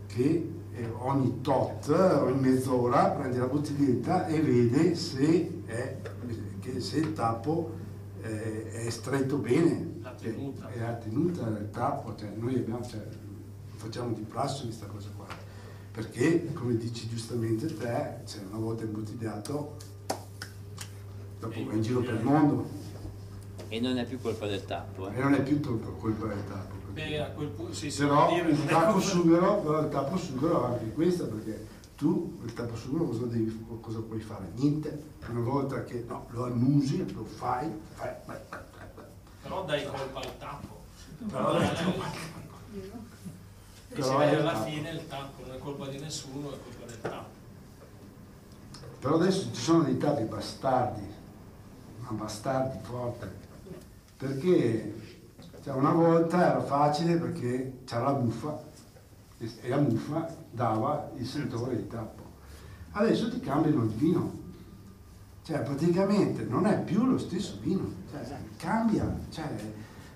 che ogni tot, ogni mezz'ora prende la bottiglietta e vede se, è, se il tappo è, è stretto bene, la tenuta. è la tenuta del tappo, cioè, noi abbiamo, cioè, facciamo di prasso questa cosa qua, perché come dici giustamente te, cioè, una volta imbottigliato, dopo va in giro per il mondo. E non è più colpa del tappo. Eh? E non è più colpa del tappo. Beh, a quel punto sì, però dire, il tappo sughero, però il tappo sughero ha anche questa perché tu il tappo sughero cosa, devi, cosa puoi fare? Niente, una volta che no, lo annusi, lo fai, fai, vai. Però dai colpa al tappo. Però dai colpa e si vede alla fine il tappo non è colpa di nessuno, è colpa del tappo. Però adesso ci sono dei tappi bastardi, ma bastardi forti, perché cioè, una volta era facile perché c'era la muffa e la muffa dava il sentore di tappo. Adesso ti cambiano il vino. Cioè, praticamente non è più lo stesso vino, cioè, cambia. Cioè,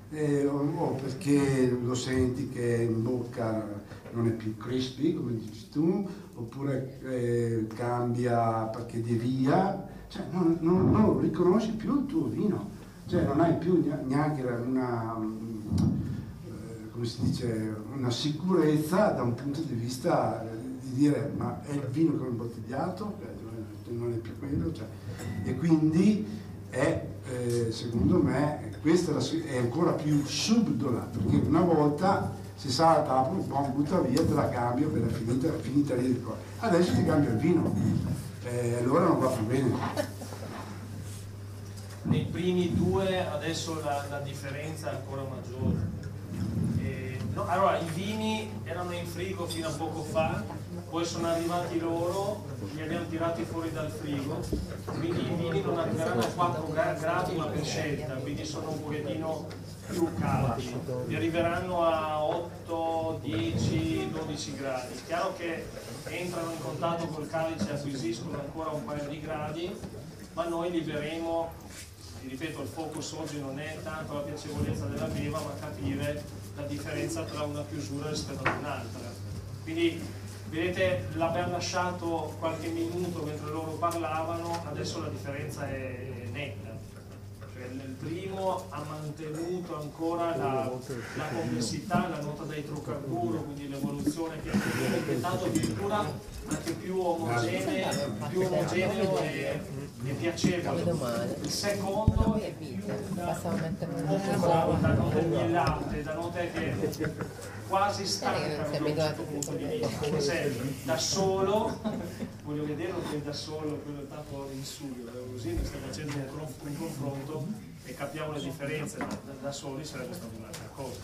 eh, o, o perché lo senti che in bocca non è più crispy, come dici tu, oppure eh, cambia perché devia, cioè non, non, non riconosci più il tuo vino, cioè non hai più neanche una, eh, come si dice, una sicurezza da un punto di vista di dire ma è il vino che ho imbottigliato, non è più quello, cioè, e quindi è, eh, secondo me, questa è ancora più subdola, perché una volta si sa la buon butta via, te la cambio, per finita, finita lì. Adesso ti cambio il vino, eh, allora non va più bene. Nei primi due adesso la, la differenza è ancora maggiore. Eh, no, allora, i vini erano in frigo fino a poco fa, poi sono arrivati loro, li abbiamo tirati fuori dal frigo, quindi i vini non arriveranno a 4 gradi ma per scelta, quindi sono un pochettino più caldi, vi arriveranno a 8, 10, 12 gradi. Chiaro che entrano in contatto col calice e acquisiscono ancora un paio di gradi, ma noi li verremo, ripeto, il focus oggi non è tanto la piacevolezza della beva, ma capire la differenza tra una chiusura rispetto ad un'altra. Quindi vedete l'abbiamo lasciato qualche minuto mentre loro parlavano, adesso la differenza è netta il primo ha mantenuto ancora la, la complessità, la nota da idrocarburo, quindi l'evoluzione che è diventato addirittura anche più omogeneo, più omogeneo e, e piacevole. Il secondo è più da, da note di latte, da note che quasi stancano da un certo punto di vista. Se da solo, voglio vederlo che da solo, quello è tanto in studio, così mi sta facendo un confronto e capiamo le differenze, ma da, da soli sarebbe stata un'altra cosa.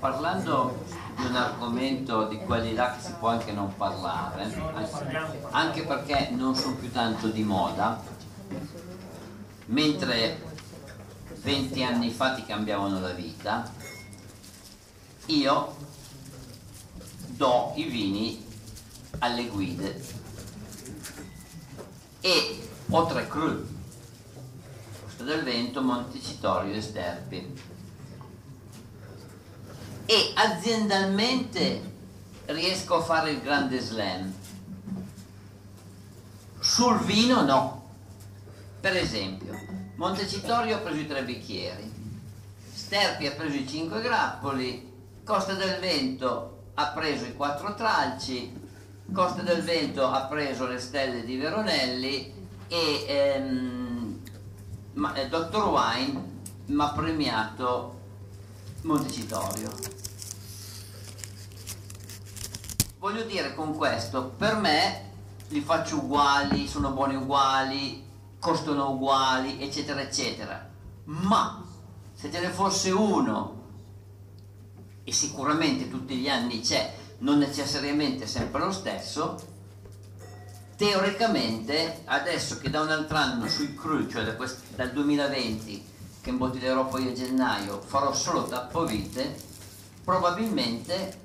Parlando di un argomento di quelli là che si può anche non parlare, anche perché non sono più tanto di moda, mentre 20 anni fa ti cambiavano la vita, io do i vini alle guide e ho tre cru del Vento, Montecitorio e Sterpi e aziendalmente riesco a fare il grande slam sul vino no per esempio Montecitorio ha preso i tre bicchieri Sterpi ha preso i cinque grappoli Costa del Vento ha preso i quattro tralci Costa del Vento ha preso le stelle di Veronelli e ehm, ma, eh, Dr. Wine mi ha premiato Montecitorio. Voglio dire con questo, per me li faccio uguali, sono buoni uguali, costano uguali, eccetera, eccetera. Ma se ce ne fosse uno, e sicuramente tutti gli anni c'è, non necessariamente sempre lo stesso, teoricamente adesso che da un altro anno sui cru, cioè da dal 2020 che imbottiglierò poi a gennaio, farò solo tappovite, probabilmente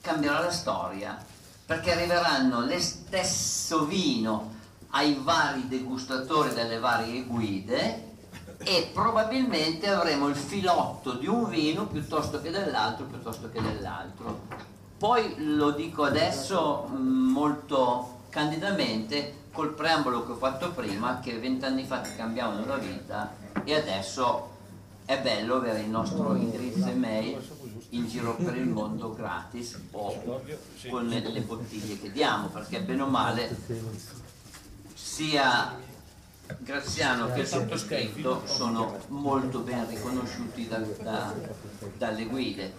cambierà la storia, perché arriveranno lo stesso vino ai vari degustatori delle varie guide e probabilmente avremo il filotto di un vino piuttosto che dell'altro, piuttosto che dell'altro. Poi lo dico adesso mm, molto candidamente col preambolo che ho fatto prima che vent'anni fa ti cambiavano la vita e adesso è bello avere il nostro indirizzo email in giro per il mondo gratis o con le, bottiglie che diamo perché bene o male sia Graziano che il sottoscritto sono molto ben riconosciuti da, da, dalle guide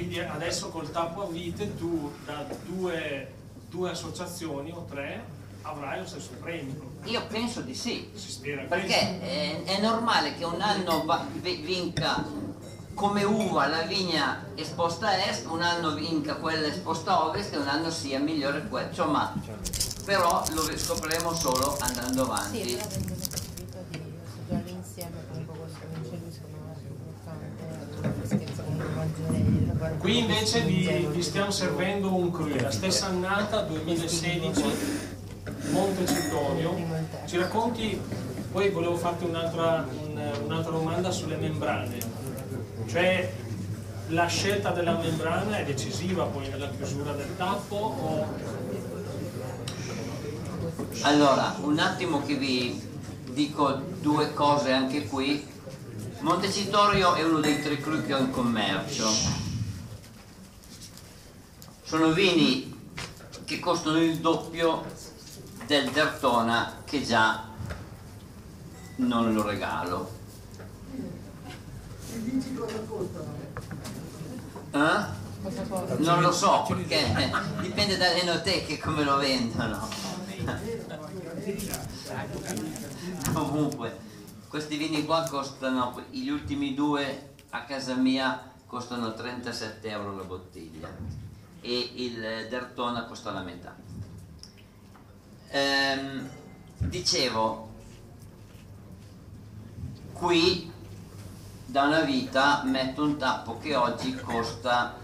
quindi adesso col tappo a vite tu da due, due associazioni o tre avrai lo stesso premio. Io penso di sì, si spera perché è, è, normale che un anno vinca come uva la vigna esposta a est, un anno vinca quella esposta a ovest e un anno sia migliore quella, insomma, però lo scopriremo solo andando avanti. Sì, insieme con questo vince lui secondo me è più importante Qui invece vi, vi, stiamo servendo un cru, la stessa annata 2016, Montecitorio. Ci racconti, poi volevo farti un'altra, un, un'altra domanda sulle membrane, cioè la scelta della membrana è decisiva poi nella chiusura del tappo o Allora, un attimo che vi dico due cose anche qui. Montecitorio è uno dei tre cru che ho in commercio. Sono vini che costano il doppio del Dertona che già non lo regalo. E dici cosa costano? Eh? Non lo so perché dipende dalle enoteche come lo vendono. Comunque, questi vini qua costano, gli ultimi due a casa mia costano 37 euro la bottiglia e il Dertona costa la metà. Ehm, dicevo, qui da una vita metto un tappo che oggi costa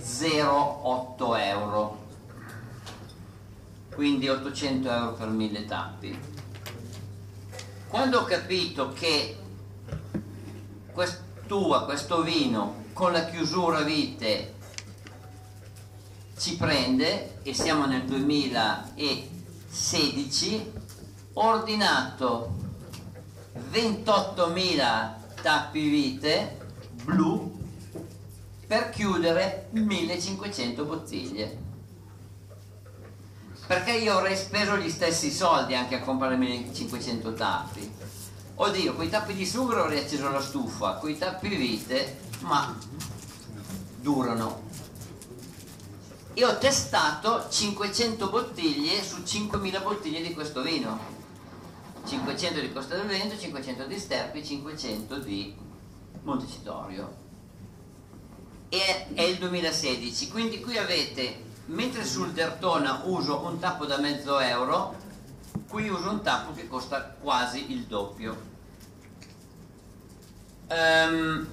0,8 euro quindi 800 euro per 1000 tappi quando ho capito che quest'uva, questo vino con la chiusura vite ci prende e siamo nel 2016 ho ordinato 28.000 tappi vite blu per chiudere 1500 bottiglie. Perché io avrei speso gli stessi soldi anche a comprare 1500 tappi. Oddio, con i tappi di sughero avrei acceso la stufa con i tappi vite ma durano e ho testato 500 bottiglie su 5000 bottiglie di questo vino 500 di Costa del Veneto, 500 di Sterpi, 500 di Montecitorio. E è il 2016, quindi qui avete, mentre sul Dertona uso un tappo da mezzo euro, qui uso un tappo che costa quasi il doppio. Ehm,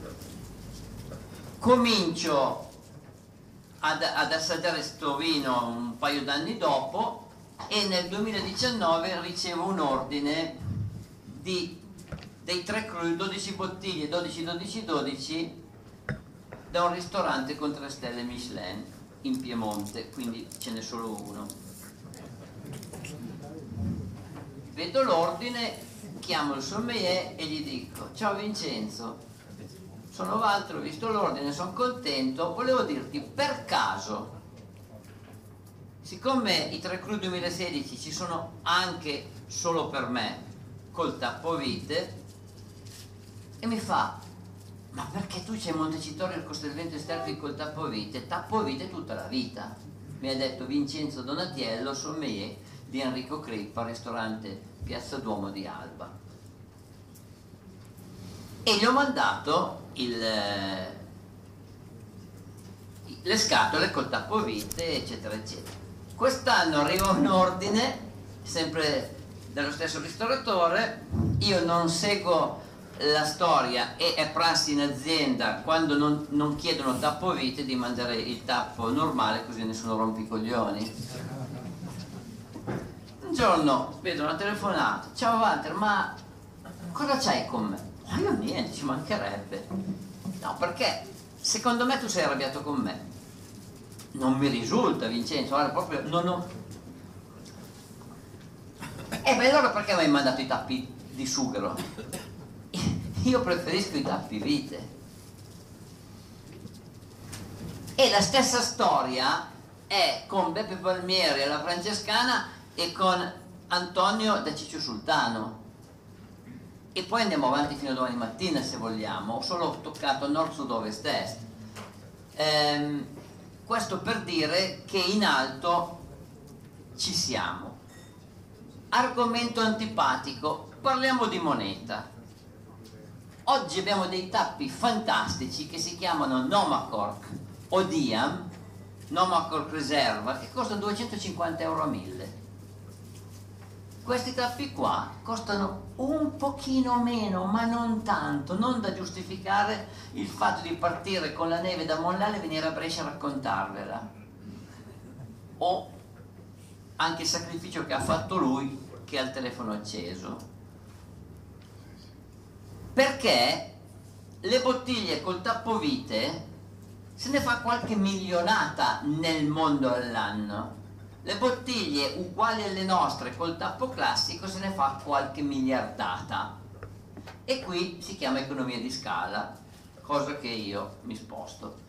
comincio ad, ad assaggiare sto vino un paio d'anni dopo e nel 2019 ricevo un ordine di, dei tre cru 12 bottiglie 12 12 12 da un ristorante con tre stelle Michelin in Piemonte quindi ce n'è solo uno. Vedo l'ordine chiamo il sommelier e gli dico ciao Vincenzo sono Walter, ho visto l'ordine, sono contento. Volevo dirti per caso siccome i 3 cru 2016 ci sono anche solo per me col tappovite e mi fa ma perché tu c'hai Montecitorio il Costa del Vento Esterpi col tappovite tappovite tutta la vita mi ha detto Vincenzo Donatiello sommelier di Enrico Crippa ristorante Piazza Duomo di Alba. E gli ho mandato il, eh, le scatole col tappovite eccetera eccetera. Quest'anno arriva un ordine sempre dello stesso ristoratore. Io non seguo la storia e è prassi in azienda quando non, non chiedono tappovite di mandare il tappo normale così nessuno rompe i coglioni. Un giorno vedo una telefonata. Ciao Walter ma cosa c'hai con me? Ma io niente ci mancherebbe. No perché secondo me tu sei arrabbiato con me. Non mi risulta Vincenzo guarda proprio non ho e beh allora perché mi hai mandato i tappi di sughero? io preferisco i tappi vite. E la stessa storia è con Beppe Palmieri alla Francescana e con Antonio da Ciccio Sultano e poi andiamo avanti fino a domani mattina se vogliamo. Ho solo toccato nord, sud, ovest, est. Ehm, questo per dire che in alto ci siamo. Argomento antipatico. Parliamo di moneta. Oggi abbiamo dei tappi fantastici che si chiamano Nomacork o Diam Nomacork Reserva che costano 250 euro a 1000 questi tappi qua costano un pochino meno, ma non tanto, non da giustificare il fatto di partire con la neve da Monlale e venire a Brescia a raccontarvela. O anche il sacrificio che ha fatto lui che ha il telefono acceso. Perché le bottiglie col tappovite se ne fa qualche milionata nel mondo all'anno. Le bottiglie uguali alle nostre col tappo classico se ne fa qualche miliardata. E qui si chiama economia di scala, cosa che io mi sposto.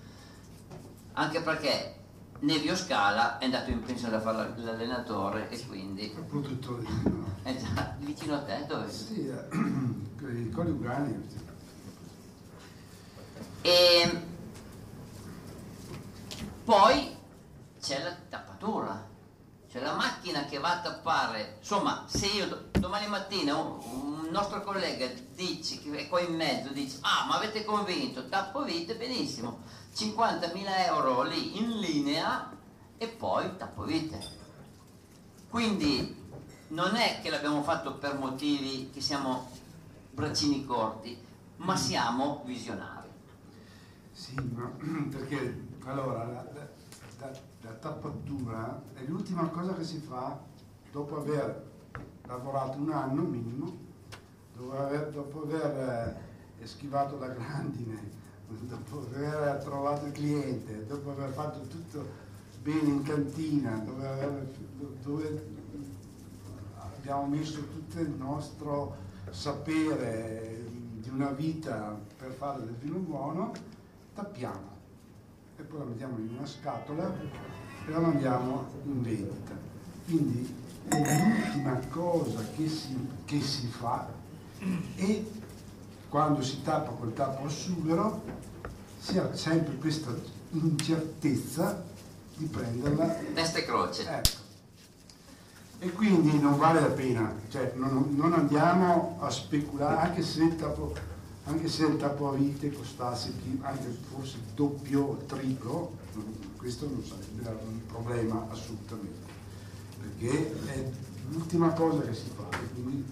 Anche perché Nevio Scala è andato in pensione da fare l'allenatore e quindi... Il produttore di vino. È già vicino a te dove? Sì, eh, i coniugani. sì. E poi c'è la tappatura, c'è la macchina che va a tappare. Insomma, se io do- domani mattina un, un nostro collega dice, che è qua in mezzo, dice, ah ma avete convinto, tappo vite, benissimo, 50.000 euro lì in linea e poi tappo vite. Quindi non è che l'abbiamo fatto per motivi che siamo braccini corti, ma siamo visionari. Sì, ma perché allora la, la- la- la tappatura è l'ultima cosa che si fa dopo aver lavorato un anno minimo, dopo aver, dopo aver, eh, schivato la grandine, dopo aver trovato il cliente, dopo aver fatto tutto bene in cantina, dove, aver- dove abbiamo messo tutto il nostro sapere di una vita per fare del vino buono, tappiamo e poi la mettiamo in una scatola e la mandiamo in vendita. Quindi è l'ultima cosa che si, che si fa e quando si tappa col tappo al sughero si ha sempre questa incertezza di prenderla Testa e croce. Ecco. E quindi non vale la pena, cioè non, non andiamo a speculare, anche se il tappo, anche se il tappo a vite costasse anche forse il doppio o il triplo, questo non sarebbe un problema assolutamente, perché è l'ultima cosa che si fa, quindi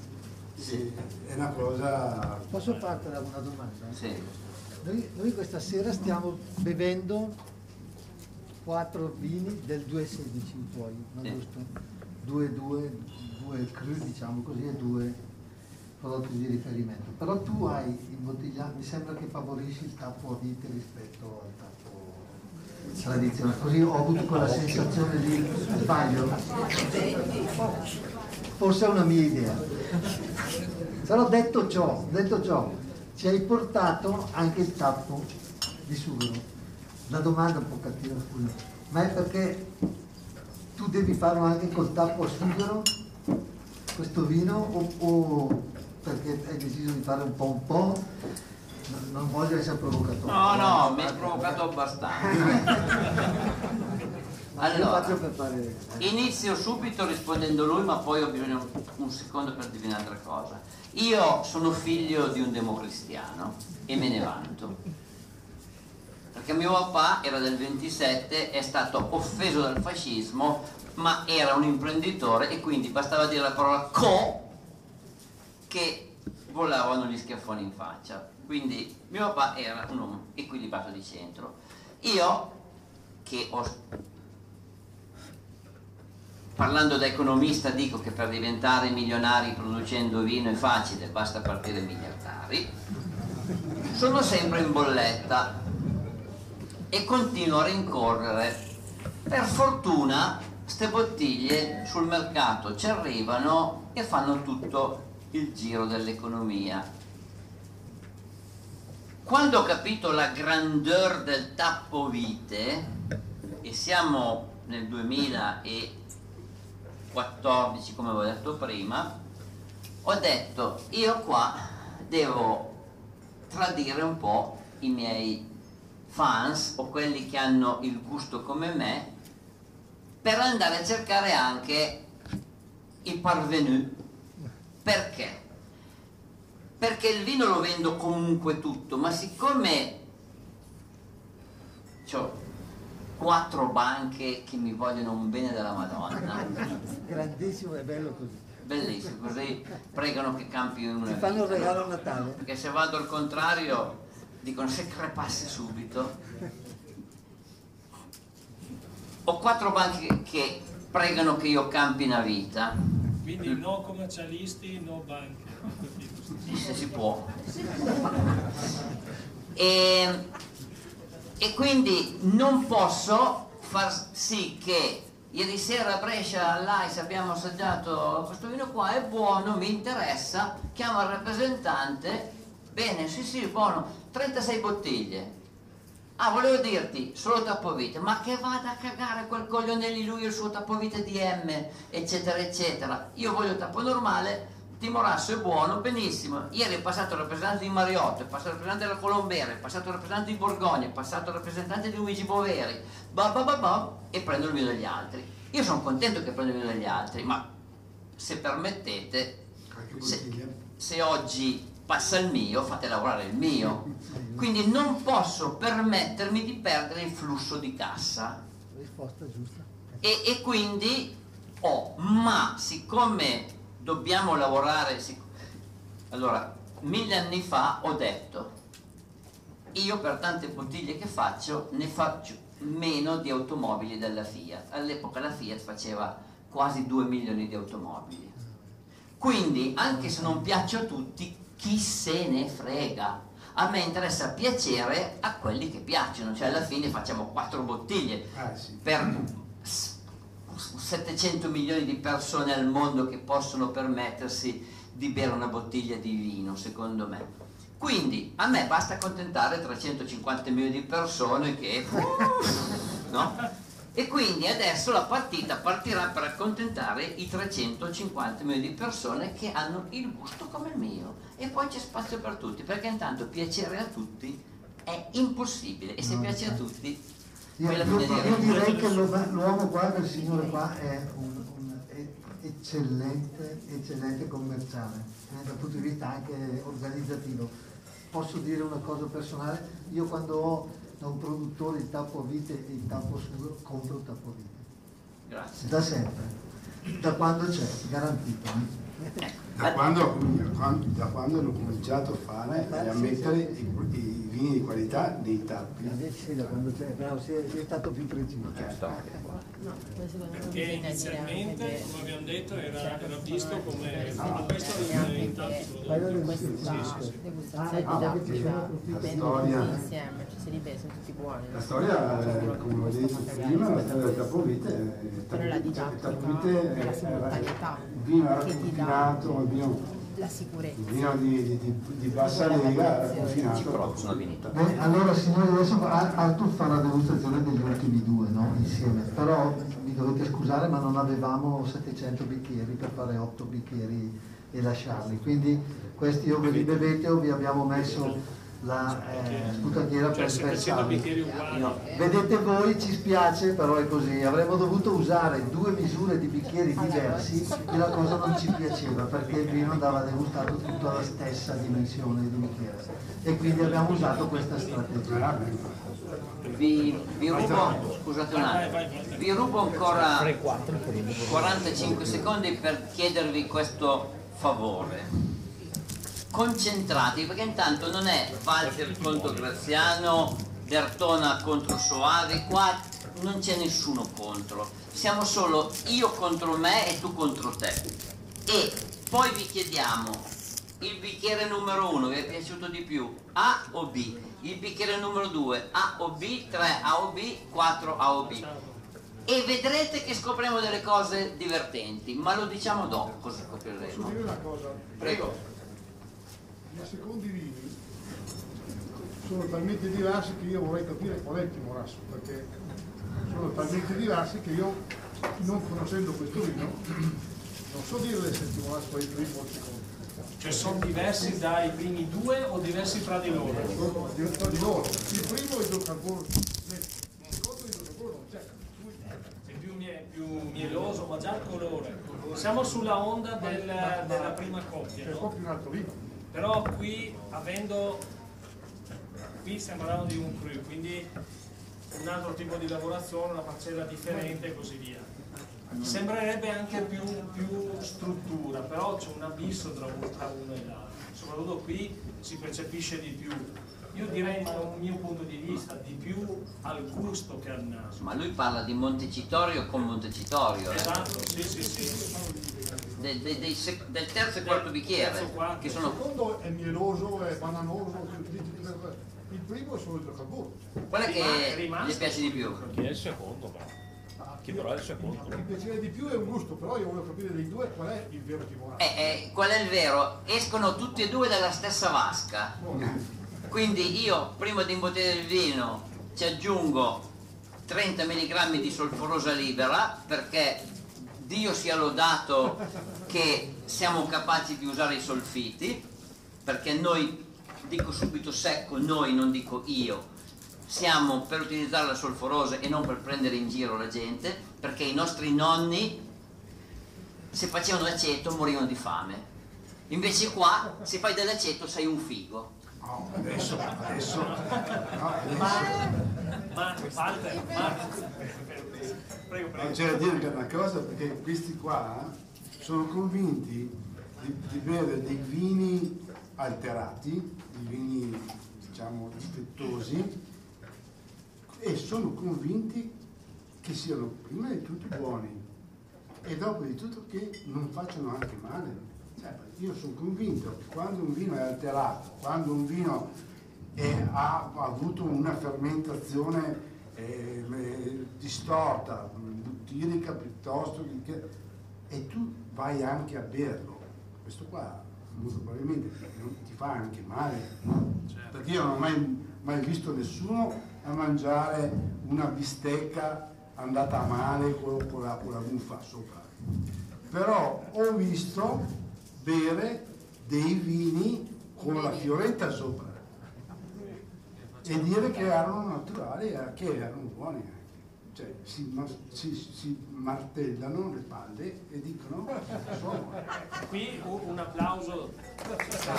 se- è una cosa... Posso farti una domanda? Sì. Noi, noi questa sera stiamo bevendo quattro vini del 216 in poi, Sì. giusto? Due, due, due cru, diciamo così, e due prodotti di riferimento. Però tu hai imbottigliato, mi sembra che favorisci il tappo a vite rispetto al tappo tradizionale. Così ho avuto quella sensazione di sbaglio. Forse è una mia idea. Però detto ciò, detto ciò, ci hai portato anche il tappo di sughero. La domanda è un po' cattiva, scusa, ma è perché tu devi farlo anche col tappo a sughero, questo vino, o, o perché hai deciso di fare un po' un po'? Non- voglio essere provocatorio. No, no, mi hai provocato abbastanza. Allora. fare... Inizio subito rispondendo lui, ma poi ho bisogno un secondo per dire un'altra cosa. Io sono figlio di un democristiano e me ne vanto. Perché mio papà era del 27, è stato offeso dal fascismo, ma era un imprenditore e quindi bastava dire la parola co che volavano gli schiaffoni in faccia. Quindi mio papà era un uomo equilibrato di centro. Io, che ho Parlando da economista dico che per diventare milionari producendo vino è facile, basta partire miliardari. Sono sempre in bolletta e continuo a rincorrere. Per fortuna ste bottiglie sul mercato ci arrivano e fanno tutto il giro dell'economia. Quando ho capito la grandeur del tappo vite, e siamo nel 2014 come avevo detto prima, ho detto io qua devo tradire un po' i miei fans o quelli che hanno il gusto come me per andare a cercare anche i parvenu. Perché? Perché il vino lo vendo comunque tutto, ma siccome ho quattro banche che mi vogliono un bene della Madonna, Grandissimo e bello così. bellissimo, così pregano che campi una Ti fanno un regalo a Natale. Perché se vado al contrario dicono se crepasse subito. Ho quattro banche che pregano che io campi una vita. Quindi no commercialisti, no banche. se si può. E, e quindi non posso far sì che ieri sera a Brescia all'AIS abbiamo assaggiato questo vino qua, è buono, mi interessa, chiamo il rappresentante, bene, sì sì, buono, 36 bottiglie. Ah, volevo dirti, solo tappovite, ma che vada a cagare quel coglione lì, lui il suo tappovite DM, eccetera, eccetera. Io voglio tappo normale, Timorasso è buono, benissimo. Ieri è passato il rappresentante di Mariotto, è passato il rappresentante della Colombera, è passato il rappresentante di Borgogna, è passato il rappresentante di Luigi Boveri, bah bah bah bah, e prendo il vino degli altri. Io sono contento che prendo il vino degli altri, ma se permettete, se, se oggi passa il mio, fate lavorare il mio. Quindi non posso permettermi di perdere il flusso di cassa. Risposta giusta. E, e quindi ho, ma siccome dobbiamo lavorare, sic- allora, mille anni fa ho detto, io per tante bottiglie che faccio ne faccio meno di automobili della Fiat. All'epoca la Fiat faceva quasi 2 milioni di automobili. Quindi, anche se non piaccio a tutti, chi se ne frega? A me interessa piacere a quelli che piacciono, cioè alla fine facciamo quattro bottiglie Ah, sì. per s- 700 milioni di persone al mondo che possono permettersi di bere una bottiglia di vino, secondo me. Quindi a me basta accontentare 350 milioni di persone che... no? E quindi adesso la partita partirà per accontentare i 350 milioni di persone che hanno il gusto come il mio. E poi c'è spazio per tutti, perché intanto piacere a tutti è impossibile. E se No, piace a tutti, Io, io- io direi- che l'uomo qua, il signore qua, è un, un eccellente, eccellente commerciale, eh, dal punto di vista anche organizzativo. Posso dire una cosa personale? Io quando ho da un produttore il tappo a vite e il tappo scuro, compro il tappo a vite. Grazie. Da sempre, da quando c'è, garantito. Da quando, da quando hanno cominciato a fare e a mettere i, i vini di qualità nei tappi. Sì, da quando c'è, però si è, si è stato più preciso. No, poi secondo me Perché inizialmente, come abbiamo detto, era, era visto come sono questo anche in tanti che prodotti. questa Sì, degustazione Ah, perché tappi ci vendono insieme, cioè vedi sono tutti buoni. La storia, eh, come ho detto prima, la storia del la il era simultaneità il vino era confinato, il vino, la sicurezza. vino di, di- di- di bassa lega era confinato. Però sono finito. Beh, allora signori, adesso Ar- Arthur fa la degustazione degli ultimi due, no? Insieme. Però mi dovete scusare, ma non avevamo 700 bicchieri per fare 8 bicchieri e lasciarli. Quindi questi o ve li bevete o vi abbiamo messo la eh, sputaniera Cioè per 700 sversarli. bicchieri uguali. Vedete voi, ci spiace, però è così. Avremmo dovuto usare due misure di bicchieri diversi e la cosa non ci piaceva perché il vino andava degustato tutto alla stessa dimensione di bicchiere. E quindi abbiamo usato questa strategia. Vi, vi rubo, scusate un attimo, vi rubo ancora 45 secondi per chiedervi questo favore. Concentratevi perché intanto non è Walter contro Graziano, Dertona contro Soavi, qua non c'è nessuno contro, siamo solo io contro me e tu contro te. E poi vi chiediamo il bicchiere numero uno vi è piaciuto di più, A o B? Il bicchiere numero 2, A o B, 3 A o B, 4 A o B. E vedrete che scopriremo delle cose divertenti, ma lo diciamo dopo cosa scopriremo. Prego. I secondi vini sono talmente diversi che io vorrei capire qual è il timorasso, perché sono talmente diversi che io, non conoscendo questo vino, non so dirle se il timorasso è il primo o il secondo. Cioè sono diversi dai primi due o diversi fra di loro? Tra di loro. Il primo è idrocarburo, il secondo è idrocarburo non c'è. È più, mie- più mieloso, ma già il colore. Siamo sulla onda del- della prima coppia, C'è no? proprio un altro vino. Però qui avendo qui stiamo parlando di un cru, quindi un altro tipo di lavorazione, una parcella differente e così via. Sembrerebbe anche più, più struttura, però c'è un abisso tra uno, e l'altro. Soprattutto qui si percepisce di più. Io direi, da un mio punto di vista, di più al gusto che al naso. Ma lui parla di Montecitorio con Montecitorio, eh? Esatto, sì, sì, sì. De- de- dei sec- del terzo e quarto bicchiere, Terzo, quarto. che Il sono secondo è mieloso, è bananoso, il primo è solo il carbone. quelle Rimane- che gli piace di più. Chi è il secondo però? Chi però è il secondo? Mi piacere di più è un gusto, però io voglio capire dei due qual è il vero timorato. Eh, eh, qual è il vero? Escono tutti e due dalla stessa vasca. Quindi io prima di imbottigliare il vino ci aggiungo 30 mg di solforosa libera perché Dio sia lodato che siamo capaci di usare i solfiti perché noi, dico subito secco, noi non dico io, siamo per utilizzare la solforosa e non per prendere in giro la gente perché i nostri nonni se facevano l'aceto morivano di fame. Invece qua, se fai dell'aceto sei un figo. No, adesso, adesso, no, adesso Ma, Walter, Marco, prego, no, prego. c'è da dire che è una cosa perché questi qua sono convinti di, di bere dei vini alterati, dei vini diciamo difettosi e sono convinti che siano prima di tutto buoni e dopo di tutto che non facciano anche male. Cioè, io sono convinto che quando un vino è alterato, quando un vino è- ha, ha avuto una fermentazione eh, eh, distorta, butirica piuttosto che, e tu vai anche a berlo, questo qua molto probabilmente ti fa anche male, perché io non ho mai, mai visto nessuno a mangiare una bistecca andata a male con, con la, con la buffa sopra. Però ho visto bere dei vini con la fioretta sopra e dire che erano naturali e che erano buoni anche. Cioè si, ma- si- si martellano le palle e dicono "Eh, sono Qui un, applauso. cioè,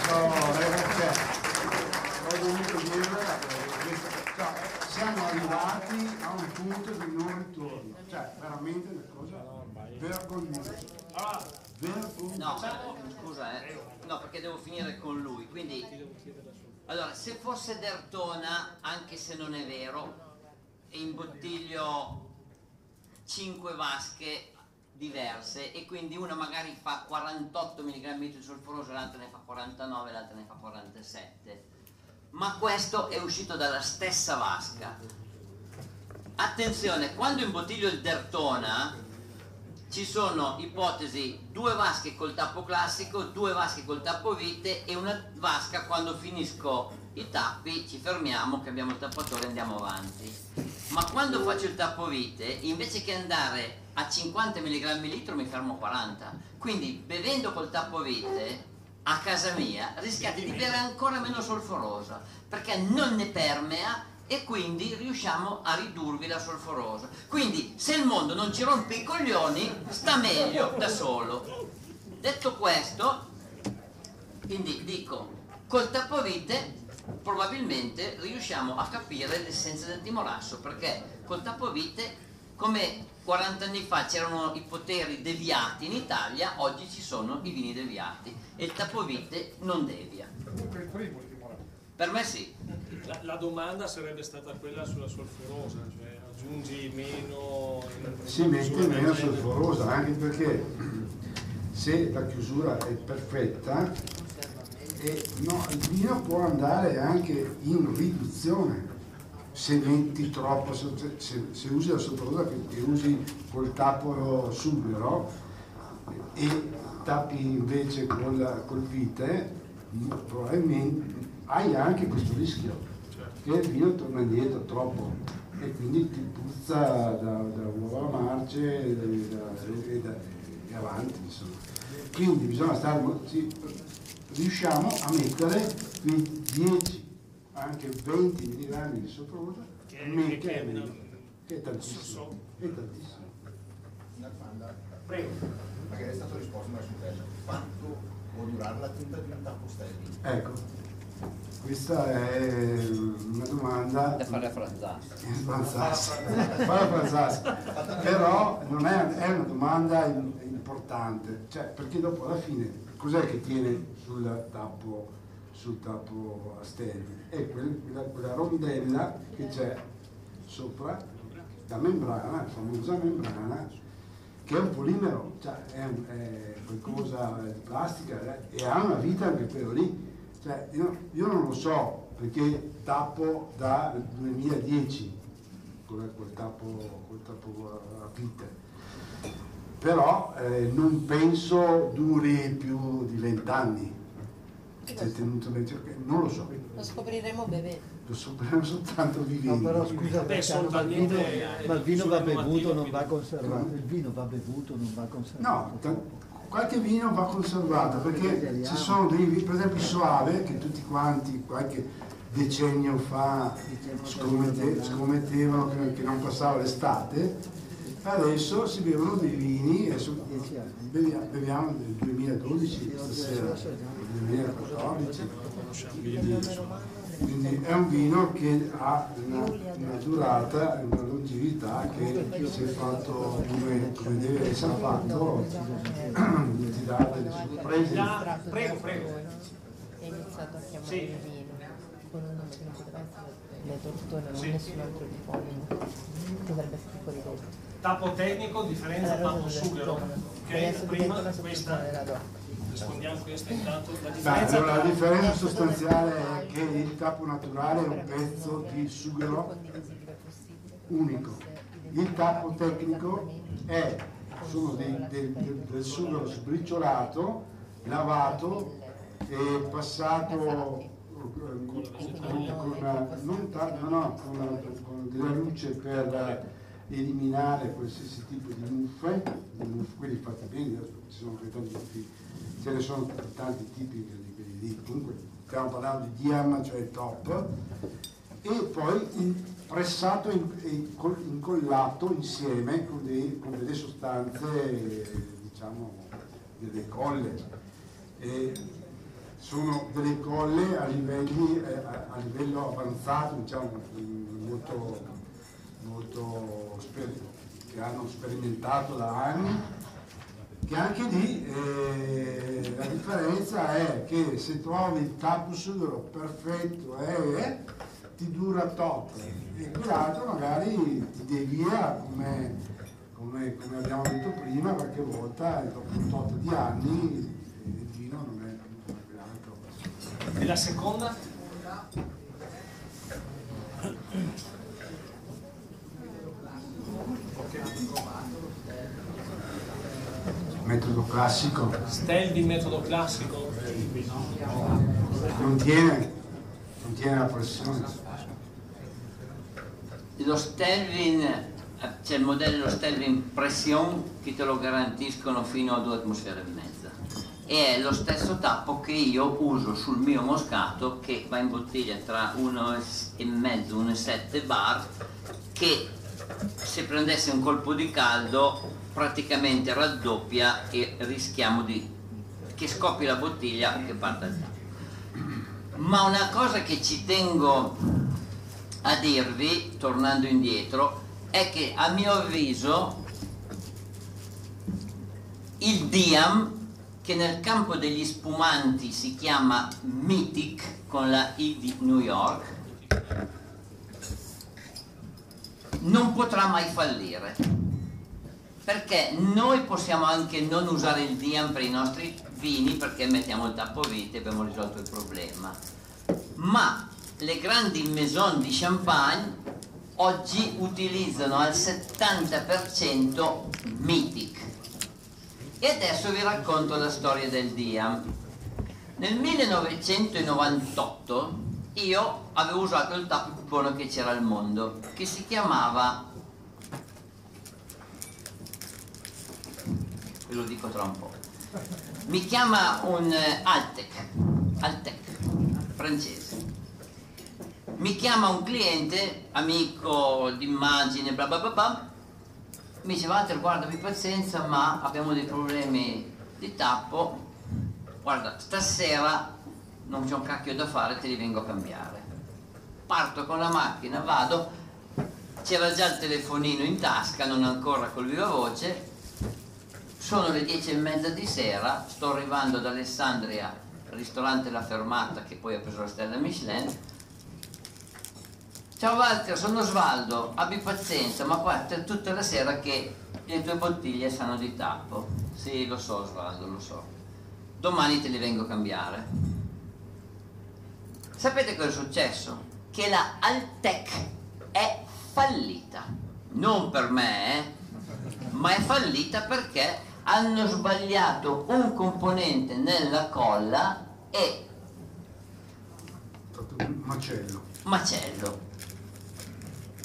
ho dovuto dire cioè, siamo arrivati a un punto di non ritorno cioè veramente una cosa vergognosa vergognosa No, scusa, eh. No, perché devo finire con lui. Quindi, allora, se fosse Dertona, anche se non è vero, e imbottiglio 5 vasche diverse e quindi una magari fa 48 mg di solforoso, l'altra ne fa 49, l'altra ne fa 47. Ma questo è uscito dalla stessa vasca. Attenzione, quando imbottiglio il Dertona, ci sono ipotesi due vasche col tappo classico, due vasche col tappo vite e una vasca quando finisco i tappi ci fermiamo, cambiamo il tappatore e andiamo avanti. Ma quando faccio il tappo vite, invece che andare a 50 mg litro mi fermo a 40. Quindi bevendo col tappo vite a casa mia rischiate di bere ancora meno solforosa perché non ne permea e quindi riusciamo a ridurvi la solforosa. Quindi se il mondo non ci rompe i coglioni, sta meglio da solo. Detto questo, quindi dico, col tappovite probabilmente riusciamo a capire l'essenza del timorasso, perché col tappovite, come 40 anni fa c'erano i poteri deviati in Italia, oggi ci sono i vini deviati e il tappovite non devia. Primo timorato. Per me sì. la, la domanda sarebbe stata quella sulla solforosa, cioè aggiungi meno... si mette meno solforosa anche perché se la chiusura è perfetta e no, il vino può andare anche in riduzione se metti troppo se, se- usi la solforosa che, che usi col tappo subero e tappi invece col, col vite probabilmente hai anche questo rischio che il vino torna indietro troppo e quindi ti puzza da, da uova marce e, da- e da- e avanti insomma. quindi bisogna stare sì, riusciamo a mettere quei 10 anche 20 mg di solforosa Che- che- che è che- meglio, che è So- tantissimo è tantissimo Una domanda, Prego. magari è stato risposto ma sul testo. Quanto può durare la tinta di un tappo sterili? ecco Questa è una domanda Da fare a Franzassi. Però non è, è una domanda importante, cioè perché dopo alla fine cos'è che tiene sul tappo, sul tappo a stereo? È quel- quella, quella rondella che c'è sopra la membrana, la famosa membrana, che è un polimero, cioè è, è qualcosa di plastica eh, e ha una vita anche quello lì. Cioè, io, io non lo so perché tappo dal 2010 quel, quel tappo, tappo a vite, però eh, non penso duri più di vent'anni. Se tenuto Non lo so, Lo scopriremo bevendo. lo sapremo soltanto No, vivendo. però scusa, Beh, perché sono ma il vino, talmente, ma il vino eh, va bevuto, non va conservato. Il vino va bevuto, non va conservato. No, qualche vino va conservato perché ci sono dei vini, per esempio il Soave, che tutti quanti qualche decennio fa scommette- scommettevano che non passava l'estate, adesso si bevono dei vini, adesso beviamo, beviamo del 2012 stasera, del 2014. Quindi, quindi è un vino che ha una, una durata, una longevità che se fatto come, come deve essere fatto ti dà delle sorprese. Ya, prego, prego. È iniziato a chiamare Sì. il vino con un nome che non poteva essere le tortone, non Sì. nessun altro tipo. Potrebbe essere fuori legge. Tappo tecnico, differenza Allora, tappo cosa sughero. Ok, prima questa, doc. rispondiamo questa intanto. La differenza la differenza sostanziale è che il tappo naturale è un pezzo di sughero unico. Il tappo tecnico è, sono dei- del, del- del sughero sbriciolato, lavato e passato con, con- con- non no, con- con della luce per eliminare qualsiasi tipo di muffe, quelli fatti bene, ce ne sono tanti tipi di quelli lì, comunque stiamo parlando di Diam, cioè top, e poi in- pressato e in- incollato insieme con, dei- con delle sostanze, diciamo, delle colle. E sono delle colle a, livelli, eh, a, a livello avanzato, diciamo, molto, molto che hanno sperimentato da anni, che anche lì eh, la differenza è che se trovi il tappo sughero perfetto eh, ti dura tot e quell'altro magari ti devia come, come, come abbiamo detto prima qualche volta dopo un tot di anni il vino non è come quell'altro E la seconda? Metodo classico Stelvi metodo classico. non tiene, non tiene la pressione Lo Stelvin, c'è il modello Stelvin Pression che te lo garantiscono fino a due atmosfere e mezza. E è lo stesso tappo che io uso sul mio moscato che va in bottiglia tra 1,5 e 1,7 bar che se prendesse un colpo di caldo praticamente raddoppia e rischiamo di che scoppi la bottiglia o che parta il tappo. Ma una cosa che ci tengo a dirvi, tornando indietro, è che a mio avviso il Diam, che nel campo degli spumanti si chiama Mythic con la I di New York, non potrà mai fallire. Perché noi possiamo anche non usare il Diam per i nostri vini perché mettiamo il tappo vite e abbiamo risolto il problema. Ma le grandi maison di champagne oggi utilizzano al 70% Mythic. E adesso vi racconto la storia del Diam. Nel 1998 io avevo usato il tappo più buono che c'era al mondo, che si chiamava, ve lo dico tra un po', mi chiama un eh, Altec, Altec, francese. Mi chiama un cliente, amico d'immagine, bla bla bla bla, mi dice Walter guarda pazienza ma abbiamo dei problemi di tappo, guarda stasera non c'è un cacchio da fare, te li vengo a cambiare. Parto con la macchina, vado, c'era già il telefonino in tasca, non ancora col viva voce, sono le dieci e mezza di sera, sto arrivando ad Alessandria, ristorante La Fermata che poi ha preso la stella Michelin. Ciao Walter, sono Osvaldo, abbi pazienza, ma qua è tutta la sera che le tue bottiglie sanno di tappo. Sì, lo so Osvaldo, lo so. Domani te li vengo a cambiare. Sapete cosa è successo? Che la Altec è fallita. Non per me, eh? ma è fallita perché hanno sbagliato un componente nella colla e macello. macello.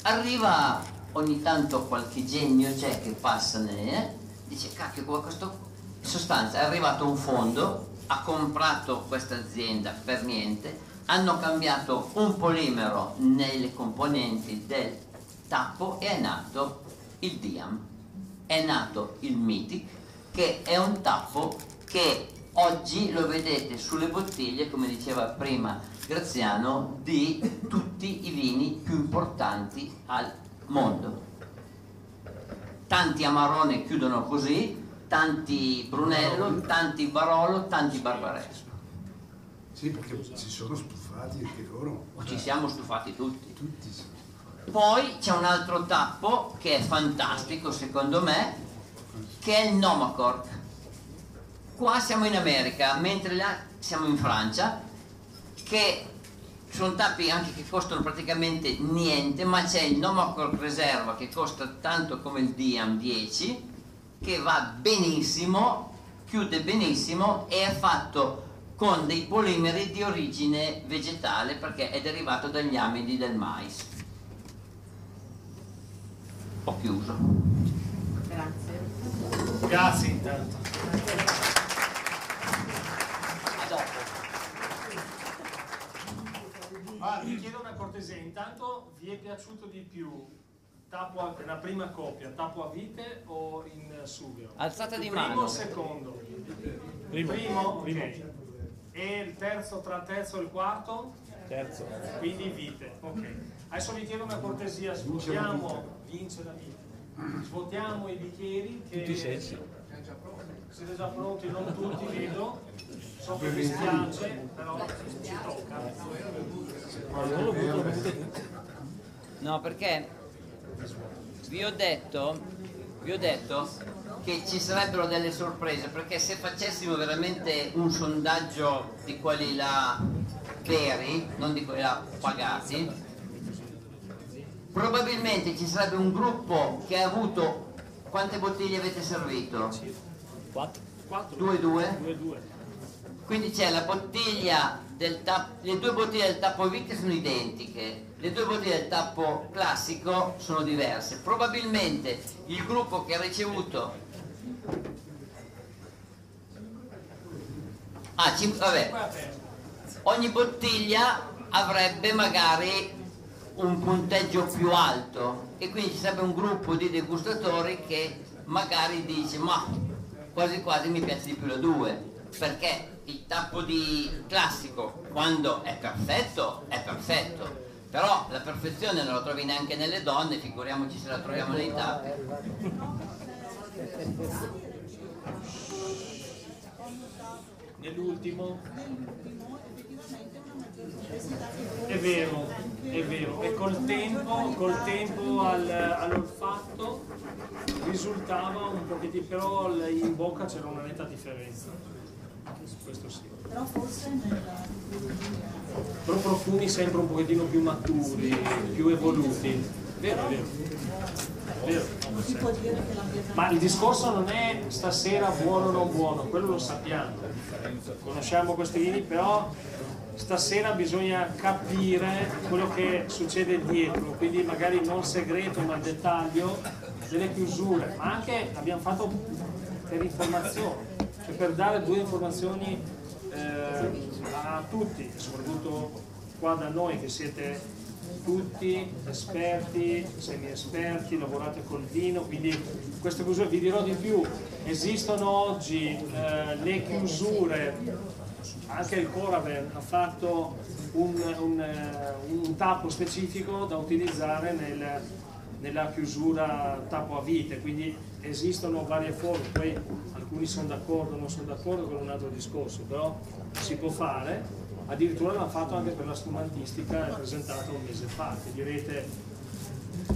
Arriva ogni tanto qualche genio c'è che passa nel dice cacchio qua questo in sostanza è arrivato un fondo ha comprato questa azienda per niente hanno cambiato un polimero nelle componenti del tappo e è nato il Diam è nato il Mythic che è un tappo che oggi lo vedete sulle bottiglie come diceva prima Graziano di tutti i vini più importanti al mondo. Tanti Amarone chiudono così tanti Brunello, tanti Barolo, tanti Barbaresco Sì, perché si sono stufati anche loro. ci siamo stufati tutti Tutti si sono stufati. Poi c'è un altro tappo che è fantastico secondo me, che è il Nomacork. Qua siamo in America, mentre là siamo in Francia, che sono tappi anche che costano praticamente niente, ma c'è il Nomacork Reserva che costa tanto come il Diam 10, che va benissimo, chiude benissimo e è fatto con dei polimeri di origine vegetale perché è derivato dagli amidi del mais ho chiuso. Grazie. Grazie intanto. A dopo. Ah, vi chiedo una cortesia, intanto vi è piaciuto di più tappo a, la prima coppia, tappo a vite o in sughero? Alzata di Primo mano. o secondo? Primo. Primo, ok. Primo. E il terzo tra il terzo e il quarto? Terzo. Quindi vite, ok. Adesso vi chiedo una cortesia, svuotiamo, vince la vite. Svuotiamo i bicchieri che Tutti sensi. siete già pronti, non tutti vedo. So che vi spiace, però ci tocca. No, perché vi ho detto, vi ho detto che ci sarebbero delle sorprese, perché se facessimo veramente un sondaggio di quelli là veri, non di quelli là pagati, probabilmente ci sarebbe un gruppo che ha avuto quante bottiglie avete servito? Quattro. 4, 2 2 2, 2. Quindi c'è la bottiglia del tappo, le due bottiglie del tappo vite sono identiche, le due bottiglie del tappo classico sono diverse. Probabilmente il gruppo che ha ricevuto... Ah, cin- vabbè, ogni bottiglia avrebbe magari un punteggio più alto. E quindi ci sarebbe un gruppo di degustatori che magari dice ma quasi quasi mi piace di più la 2 perché il tappo di classico quando è perfetto è perfetto. Però la perfezione non la trovi neanche nelle donne figuriamoci se la troviamo nei tappi Nell'ultimo? È vero, è vero. E col tempo, col tempo al- all'olfatto risultava un pochettino, però in bocca c'era una netta differenza. Questo sì. Però forse nella Però profumi sempre un pochettino più maturi, più evoluti. Vero, vero. Vero. Ma il discorso non è stasera buono o non buono, quello lo sappiamo. Conosciamo questi vini, però stasera bisogna capire quello che succede dietro, quindi magari non segreto ma dettaglio delle chiusure, ma anche abbiamo fatto per informazione, cioè per dare due informazioni eh, a tutti, soprattutto qua da noi che siete tutti esperti, semi-esperti, lavorate col vino, quindi queste chiusure, vi dirò di più, esistono oggi eh, le chiusure. Anche il Coraven ha fatto un, un, eh, un tappo specifico da utilizzare nel- nella chiusura tappo a vite, quindi esistono varie forme, poi alcuni sono d'accordo, non sono d'accordo, è un altro discorso, però si può fare, addirittura l'hanno fatto anche per la spumantistica presentata un mese fa, che direte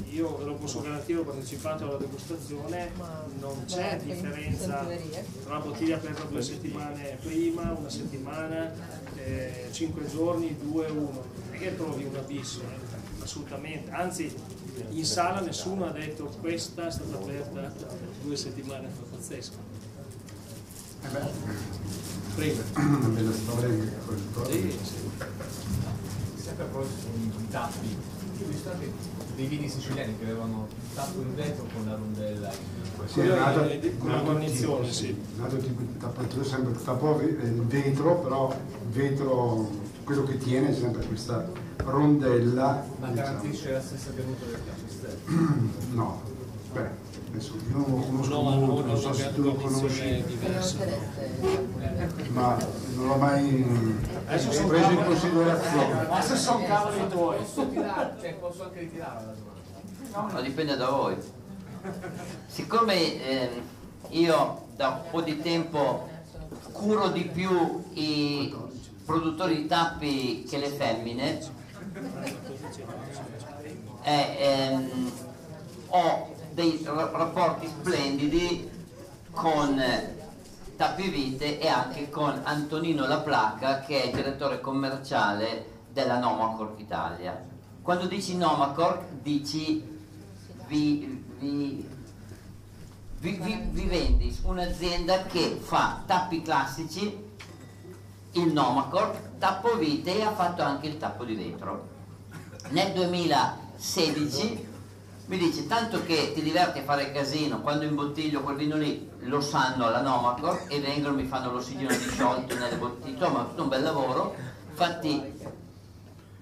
io ve lo posso garantire, ho partecipato alla degustazione, non c'è differenza tra la bottiglia aperta due settimane prima, una settimana, eh, cinque giorni, due, uno. Non è che trovi un abisso, eh, assolutamente. Anzi, in sala nessuno ha detto questa è stata aperta due settimane fa, pazzesco. Prego. una bella storia che quel Sì, sì. Sempre a proposito di tappi, io ho visto anche dei vini siciliani che avevano il tappo in vetro con la rondella. Sì, è nato, è di- con la nato guarnizione, sì. è nato tipo di tappatura, sempre il tappo eh, il vetro, però il vetro, quello che tiene è sempre questa rondella. Ma diciamo. garantisce la stessa tenuta del tappo stesso. No, beh, adesso io non lo conosco No, ma molto, non non so se tu lo conosci, diversa. ma non l'ho mai Adesso sono preso in cavoli- considerazione. Adesso sono cavoli tuoi. Posso tirare, cioè posso anche ritirare la domanda. No, dipende da voi. Siccome ehm, io da un po' di tempo curo di più i produttori di tappi che le femmine, eh, ehm, ho dei ra- rapporti splendidi con eh, Tappi Vite e anche con Antonino La Placa che è il direttore commerciale della Nomacorp Italia. Quando dici Nomacorp dici vi, vi- vi- vi- vi vendi un'azienda che fa tappi classici, il Nomacorp, tappo vite e ha fatto anche il tappo di vetro. Nel 2016 mi dice tanto che ti diverti a fare casino quando imbottiglio quel vino lì lo sanno alla Nomacorp e vengono mi fanno l'ossigeno disciolto nelle bottiglie insomma tutto un bel lavoro. Infatti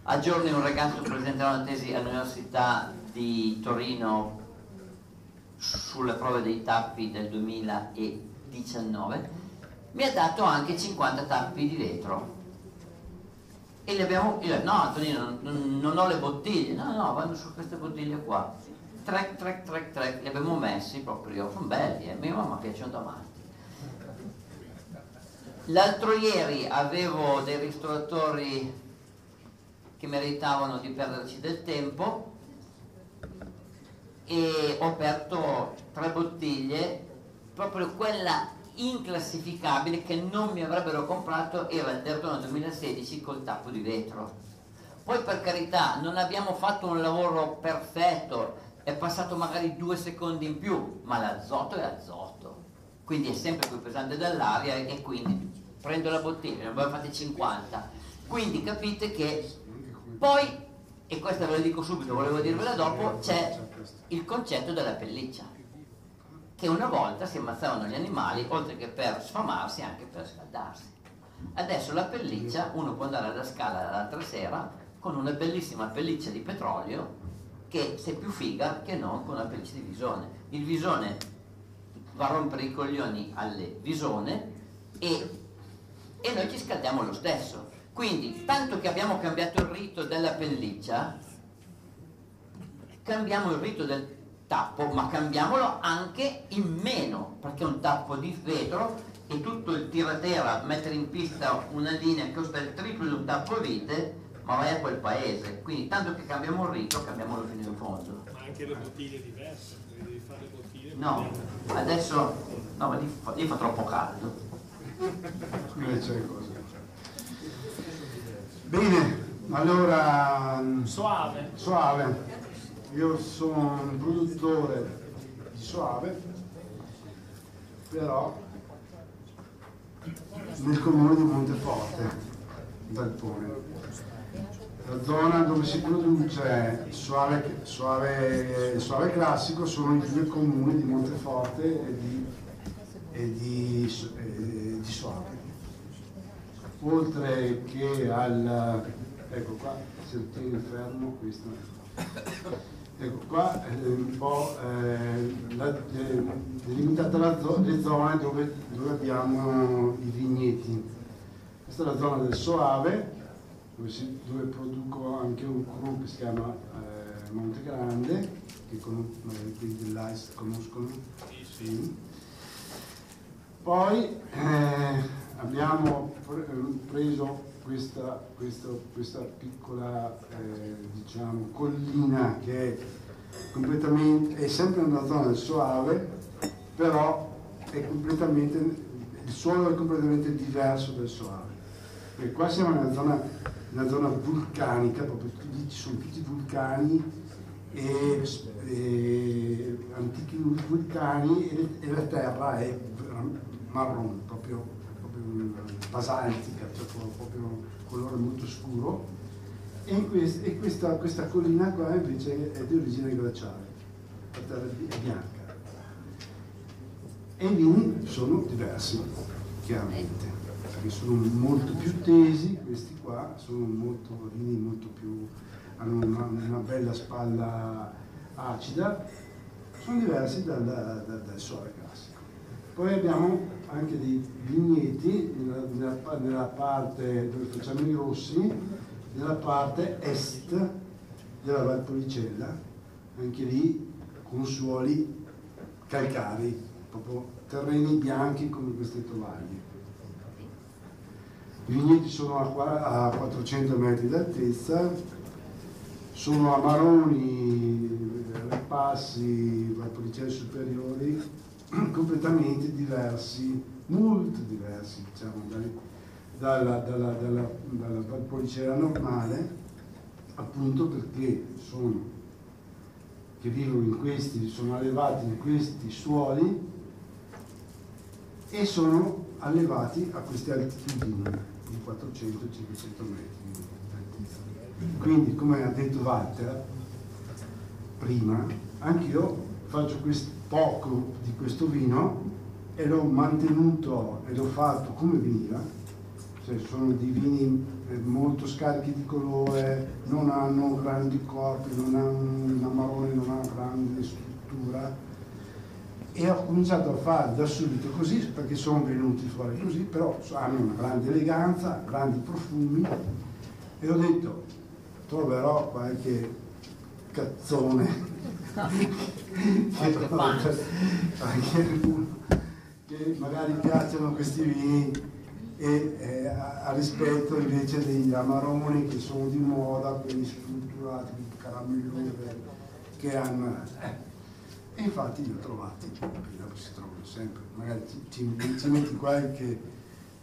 a giorni un ragazzo presenterà una tesi all'Università di Torino sulle prove dei tappi del 2019 mi ha dato anche 50 tappi di vetro. E li abbiamo io no Antonino non, non ho le bottiglie. No no vanno su queste bottiglie qua trek trek trek trek li abbiamo messi proprio sono belli eh? mia mamma piacciono davanti l'altro ieri avevo dei ristoratori che meritavano di perderci del tempo e ho aperto tre bottiglie, proprio quella inclassificabile che non mi avrebbero comprato era il Derdona 2016 col tappo di vetro. Poi per carità non abbiamo fatto un lavoro perfetto, è passato magari due secondi in più, ma l'azoto è azoto, quindi è sempre più pesante dall'aria e quindi prendo la bottiglia, ne abbiamo fatte 50. Quindi capite che poi, e questa ve la dico subito, volevo dirvela dopo, c'è il concetto della pelliccia, che una volta si ammazzavano gli animali, oltre che per sfamarsi, anche per scaldarsi. Adesso la pelliccia, uno può andare alla scala l'altra sera con una bellissima pelliccia di petrolio che se più figa che non con una pelliccia di visone. Il visone va a rompere i coglioni alle visone e, e noi ci scaldiamo lo stesso. Quindi, tanto che abbiamo cambiato il rito della pelliccia, cambiamo il rito del tappo, ma cambiamolo anche in meno, perché un tappo di vetro e tutto il tiratera, mettere in pista una linea che costa il triplo di un tappo vite, ma vai a quel paese. Quindi tanto che cambiamo il rito, cambiamolo fino in fondo. Ma anche le bottiglie diverse, devi fare le bottiglie. No, adesso no, ma lì fa, lì fa troppo caldo. Bene, allora Soave. Soave. Io sono un produttore di Soave, però nel comune di Monteforte, Daltone. La zona dove si produce Soave, Soave, Soave classico sono i due comuni di Monteforte e di, e di, e di Soave oltre che al ecco qua se lo tieni fermo questo ecco qua è un po' eh, la, eh, delimitata la zo- le zone dove, dove abbiamo i vigneti. Questa è la zona del Soave, dove, si- dove produco anche un cru che si chiama eh, Monte Grande, che con, magari quelli dell'AIS conoscono. Sì. Poi eh, abbiamo pre- preso questa, questa- questa piccola eh, diciamo, collina che è completamente, è sempre nella zona del Soave, però è completamente, il suolo è completamente diverso del Soave. Qua siamo nella zona, nella zona vulcanica, proprio lì ci sono tutti vulcani e, e antichi vulcani e, e la terra è marrone, proprio, proprio basaltica, cioè proprio colore molto scuro. E, quest- e questa, questa collina qua invece è di origine glaciale, la terra è bianca. E i vini sono diversi, chiaramente, perché sono molto più tesi, questi qua, sono molto, molto più, hanno una, una bella spalla acida, sono diversi dal, dal, dal suave classico. Poi abbiamo anche dei vigneti nella, nella- nella parte dove facciamo i rossi, nella parte est della Valpolicella, anche lì con suoli calcarei, proprio terreni bianchi come queste tovaglie. I vigneti sono a, qua- a 400 metri d'altezza, sono amaroni, repassi, valpolicelle superiori, completamente diversi, molto diversi diciamo, dalla, dalla, dalla, dalla valpolicella normale, appunto perché sono, che vivono in questi, sono allevati in questi suoli e sono allevati a queste altitudini di 400-500 metri. Quindi, come ha detto Walter prima, anch'io faccio quest- poco di questo vino e l'ho mantenuto e l'ho fatto come veniva, cioè sono dei vini eh, molto scarichi di colore, non hanno grandi corpi, non hanno un amarone, non ha grande struttura e ho cominciato a fare da subito così perché sono venuti fuori così, però hanno una grande eleganza, grandi profumi. E ho detto troverò qualche cazzone. Che, che magari piacciono questi vini e eh, a, a rispetto invece degli amaroni che sono di moda, quelli strutturati, caramelloni che hanno... eh, e infatti li ho trovati, perché dopo si trovano sempre, magari ci, ci- ci metti qualche,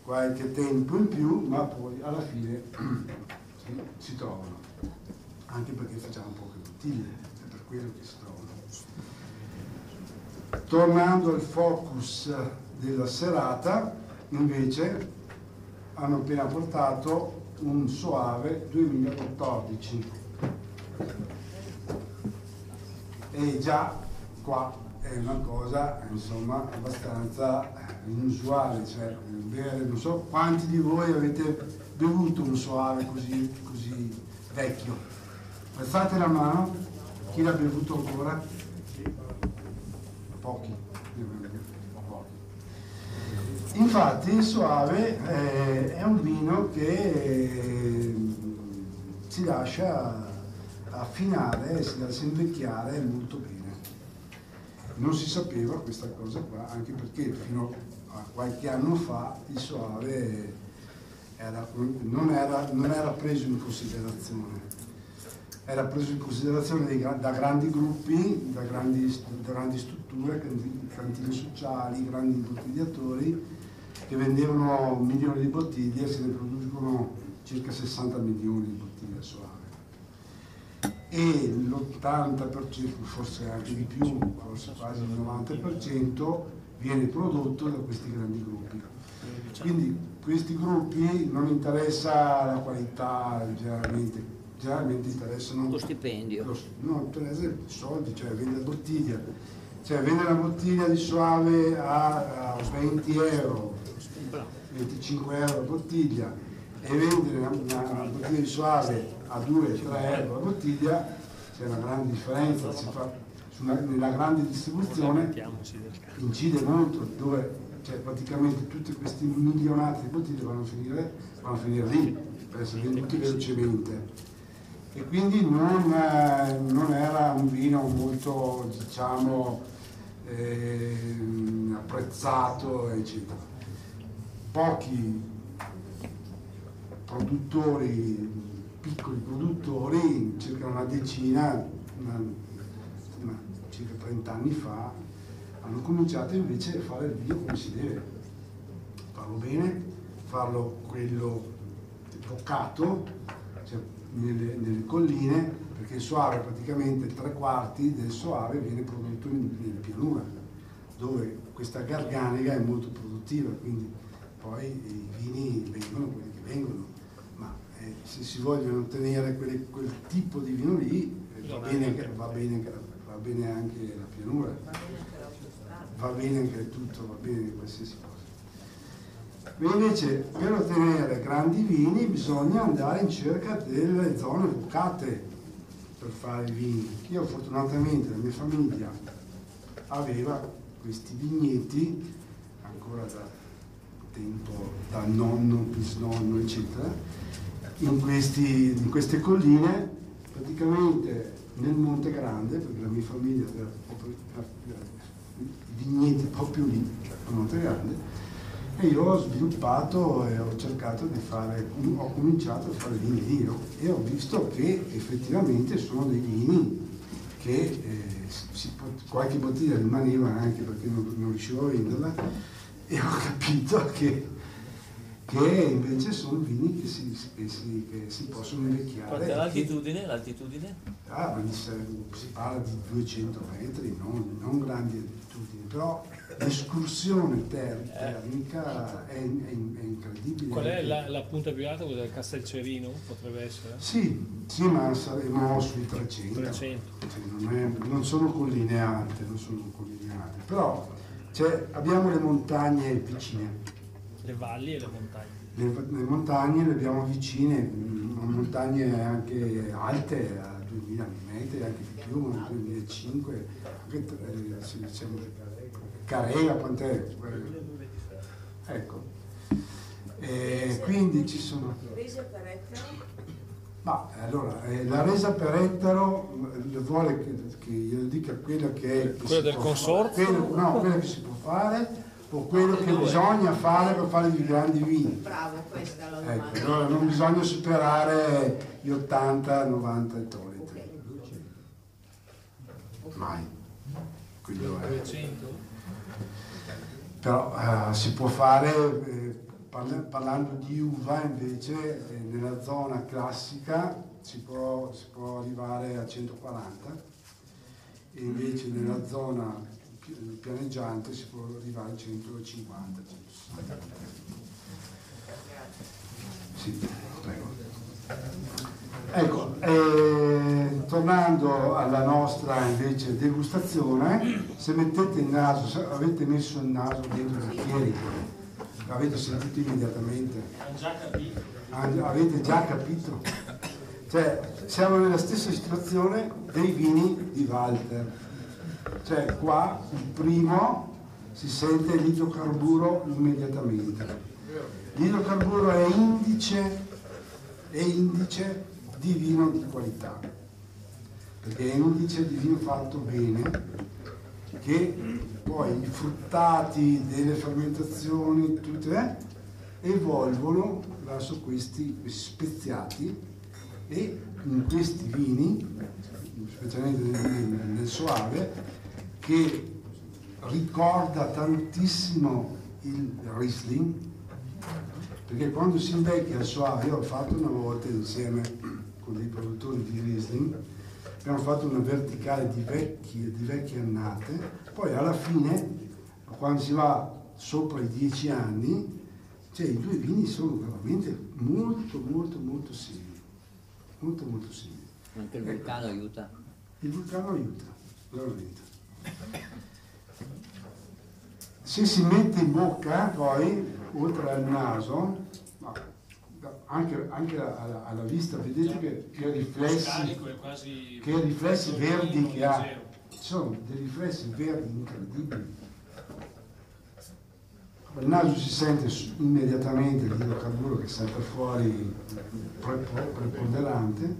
qualche tempo in più, ma poi alla fine si, si trovano, anche perché facciamo poche bottiglie, è per quello che si trovano. Tornando al focus della serata, invece hanno appena portato un Soave 2014 e già qua è una cosa insomma abbastanza inusuale, cioè bere, non so quanti di voi avete bevuto un soave così, così vecchio. Alzate la mano, chi l'ha bevuto ancora? Pochi. Infatti il soave eh, è un vino che eh, si lascia affinare, si lascia invecchiare molto bene. Non si sapeva questa cosa qua, anche perché fino a qualche anno fa il soave era- non, era, non era preso in considerazione. Era preso in considerazione dei da grandi gruppi, da grandi, da grandi strutture, canti- cantine sociali, grandi imbottigliatori che vendevano milioni di bottiglie e se ne producono circa 60 milioni di bottiglie soave e l'80%, forse anche di più, forse quasi il 90% viene prodotto da questi grandi gruppi. Quindi questi gruppi non interessa la qualità generalmente, generalmente interessano Lo stipendio. lo- no, interessa i soldi, cioè vendere bottiglia. Cioè vendere una bottiglia di soave a, a 20 euro, 25 euro a bottiglia e vendere una, una- una bottiglia di soave a 2-3 euro a bottiglia c'è una grande differenza, si fa, sulla- nella grande distribuzione incide molto, dove cioè praticamente tutti questi milionati di bottiglie vanno a finire, vanno a finire lì, per essere venduti velocemente. E quindi non, eh, non era un vino molto, diciamo, ehm, apprezzato, eccetera. Pochi produttori, piccoli produttori, circa una decina, una- una- circa 30 anni fa, hanno cominciato invece a fare il vino come si deve, farlo bene, farlo quello vocato, cioè nelle, nelle colline, perché il soave praticamente tre quarti del soave viene prodotto in, nelle pianure, dove questa garganiga è molto produttiva, quindi poi i vini vengono quelli che vengono, se si vogliono ottenere quelle- quel tipo di vino lì eh, va bene, anche- va bene anche va bene anche la pianura, va bene anche tutto, va bene qualsiasi cosa. Ma invece per ottenere grandi vini bisogna andare in cerca delle zone vocate per fare i vini. Io fortunatamente la mia famiglia aveva questi vigneti ancora da tempo dal nonno, bisnonno, eccetera, in, questi- in queste colline, praticamente nel Monte Grande, perché la mia famiglia aveva proprio i vigneti proprio lì, a Monte Grande, e io ho sviluppato e ho cercato di fare, ho cominciato a fare vini lì e ho visto che effettivamente sono dei vini che eh, si qualche bottiglia rimaneva anche perché non, non riuscivo a venderla e ho capito che, che invece sono vini che si, che si- che si possono invecchiare. Quant'è e che- l'altitudine? L'altitudine? Ah, si parla di 200 metri, non, non grandi altitudini, però l'escursione ter- termica è, è- è incredibile. Qual è la, la punta più alta? Quella del Castelcerino? Potrebbe essere? Sì, sì, ma saremo sui 300. 300. Sì, non, è- non sono colline alte, non sono colline alte, però c'è- abbiamo le montagne vicine. Le valli e le montagne. Le, le montagne le abbiamo vicine, mm, montagne anche alte a 2000 metri, anche di più, 2005, anche eh, se diciamo Carega, quant'è? Ecco. E quindi ci sono. Resa per ettaro? Ma allora, eh, la resa per ettaro eh, vuole che, che io dica quello che è. che Quello si del consorzio? fare, quello- no, quello che si può fare o quello che bisogna fare per fare i grandi vini. Bravo, questa è la domanda. Ecco, allora non bisogna superare gli 80-90 ettolitri. Mai. Quello è. 300? Però eh, si può fare, eh, parla- parlando di uva invece, eh, nella zona classica si può, si può arrivare a 140 e invece nella zona pianeggiante si può arrivare a 150. 160. Sì. Ecco, eh, tornando alla nostra invece degustazione, se mettete il naso, se avete messo il naso dentro i bicchieri, l'avete sentito immediatamente, avete già capito. Cioè, siamo nella stessa situazione dei vini di Walter. Cioè, qua il primo si sente l'idrocarburo immediatamente. L'idrocarburo è indice, è indice di vino di qualità, perché è indice di vino fatto bene, che poi i fruttati delle fermentazioni, tutte, eh, evolvono verso questi, speziati e in questi vini, specialmente nel- nel soave, che ricorda tantissimo il Riesling, perché quando si invecchia il soave, io ho fatto una volta insieme con dei produttori di Riesling, abbiamo fatto una verticale di vecchie, di vecchie annate, poi alla fine, quando si va sopra i dieci anni, cioè i due vini sono veramente molto molto molto simili, molto molto simili. Anche il vulcano aiuta. Il vulcano aiuta, veramente. Se si mette in bocca poi, oltre al naso, anche, anche alla, alla vista, vedete che, che riflessi, che riflessi verdi che ha. Ci sono dei riflessi verdi incredibili. Il naso si sente immediatamente l'idrocarburo che salta fuori pre- preponderante.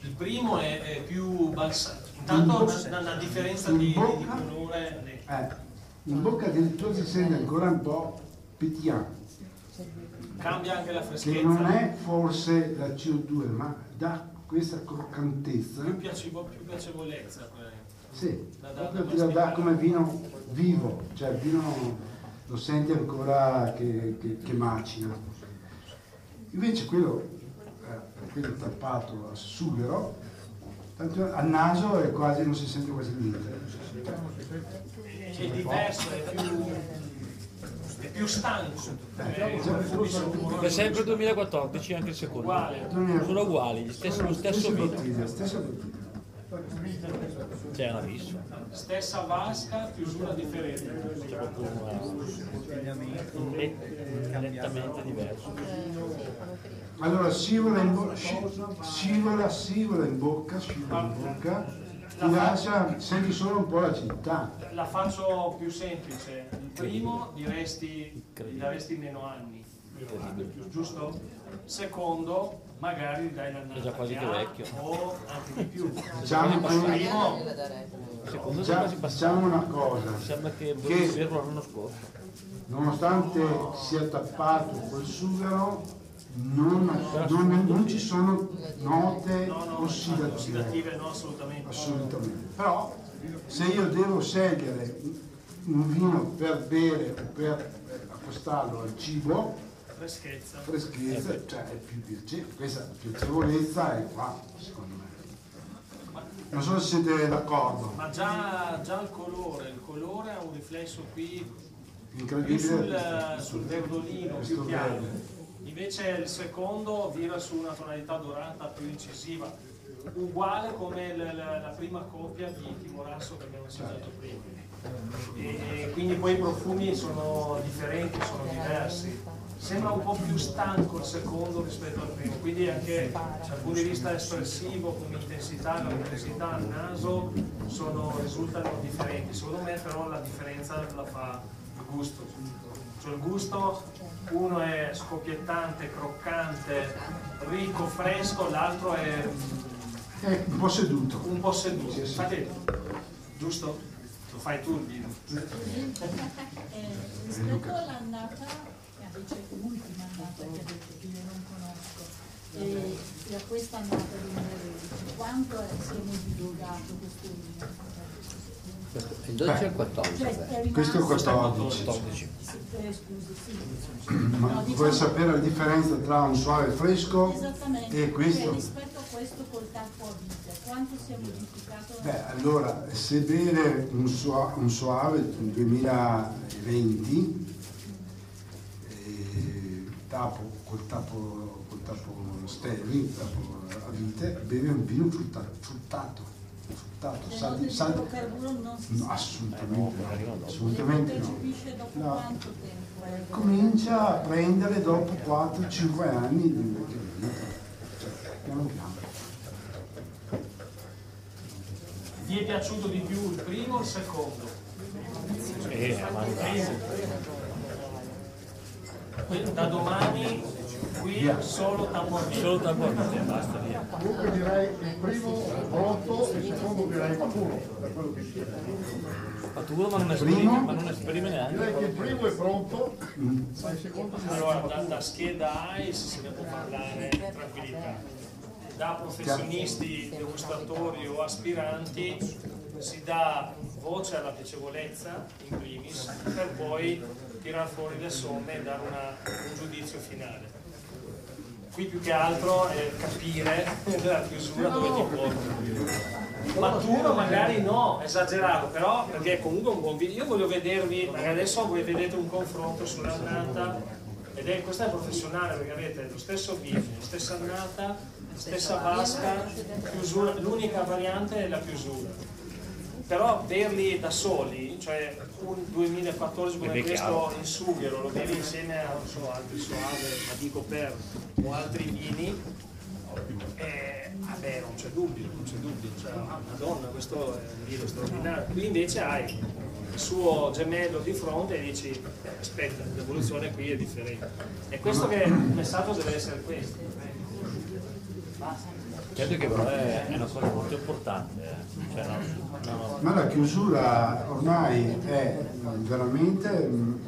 Il primo è, è più balsamico. Intanto una, una differenza di, di- di colore. Eh, in bocca addirittura si sente ancora un po' pétillant, Cambia anche la freschezza. che non è forse la CO2, ma dà questa croccantezza. più, piacevo- più piacevolezza. Sì, da ti la dà come vino vivo, cioè il vino lo senti ancora che, che- che macina. Invece quello, eh, quello tappato al sughero, tanto al naso è quasi, non si sente quasi niente. È diverso, è più, è più stanco. Eh, È sempre 2014 anche il secondo. Uguale. Sono uguali, gli stessi- lo stesso bottiglia. C'è una vis. Stessa vasca, chiusura differente. C'è proprio una... nettamente diverso. Allora scivola in bocca, scivola, scivola in bocca, scivola in bocca, ti lascia, senti solo un po' l'acidità. La faccio più semplice. Il primo diresti, gli daresti meno anni, giusto? Secondo, magari gli dai l'annata È già quasi ha, vecchio. O anche di più. Diciamo che- primo, Secondo Già- diciamo una cosa, Sembra che berlo l'anno scorso. nonostante sia tappato col sughero, non, non- non ci sono note ossidative. ossidative no, assolutamente. Assolutamente. Però se io devo scegliere un vino per bere o per eh, accostarlo al cibo, Freschezza. freschezza, cioè è più piacevole, questa piacevolezza è qua, secondo me. Non so se siete d'accordo. Ma già, già il colore, il colore ha un riflesso qui Incredibile. sul, sul verdolino, più chiaro. verde. Invece il secondo vira su una tonalità dorata più incisiva, uguale come l- la, la prima coppia di Timorasso che abbiamo assaggiato prima. E, e quindi poi i profumi sono differenti, sono diversi. Sembra un po' più stanco il secondo rispetto al primo, quindi anche dal punto di vista espressivo, come intensità, la intensità al naso sono, risultano differenti. Secondo me però la differenza la fa il gusto. Cioè il gusto, uno è scoppiettante, croccante, ricco, fresco, l'altro è È un po' seduto. un po' seduto. Infatti, giusto? Lo fai tu il vino. Eh, rispetto all'annata, che invece l'ultima annata che ha detto che io non conosco, e, e a questa annata 2012, quanto si è modificato questo vino? Il 12 e il 14. Cioè, è rimasto- Questo è il 14. 14. Eh, scusi, sì. Ma vuoi sapere la differenza tra un suave fresco e questo? rispetto a questo col tappo a vite, quanto si è modificato? Beh, allora, se bere un, sua- un suave un 2020, eh, tappo, col tappo, col tappo Sterling, tappo a vite, beve un vino frutta- fruttato. fruttato Le sa note di- di sa di- idrocarburo non si No, assolutamente no, assolutamente no. percepisce dopo No. quanto tempo? eh? Comincia a prendere dopo 4-5 anni di invecchiamento, cioè, piano piano. Ti è piaciuto di più il primo o il secondo? Eh, Da domani qui solo tappo a vino. Solo a vino, basta via. Comunque direi il primo pronto e il secondo direi maturo, per quello che sia. Maturo ma non esprime, ma non esprime Direi che neanche. il primo è pronto, ma il secondo direi Allora, da, da scheda se ne può parlare tranquillità. Da professionisti, degustatori o aspiranti si dà voce alla piacevolezza in primis per poi tirar fuori le somme e dare una- un giudizio finale. Qui più che altro è capire la chiusura dove ti porta. Maturo magari no, esagerato, però perché è comunque un buon video. Io voglio vedervi, magari adesso voi vedete un confronto sull'annata ed è, questo è professionale perché avete lo stesso la stessa annata, stessa vasca, chiusura, l'unica variante è la chiusura. Però berli da soli, cioè un 2014 come questo chiaro. in sughero, lo bevi insieme a non so, altri soave, ma dico per, o altri vini, Eh, vabbè, non c'è dubbio, non c'è dubbio, cioè, ah, Madonna, questo è un vino straordinario. Qui invece hai il suo gemello di fronte e dici, eh, aspetta, l'evoluzione qui è differente. E questo che il messaggio deve essere questo. Credo che però è, è una cosa molto importante. eh. Cioè, no, no. Ma la chiusura ormai è veramente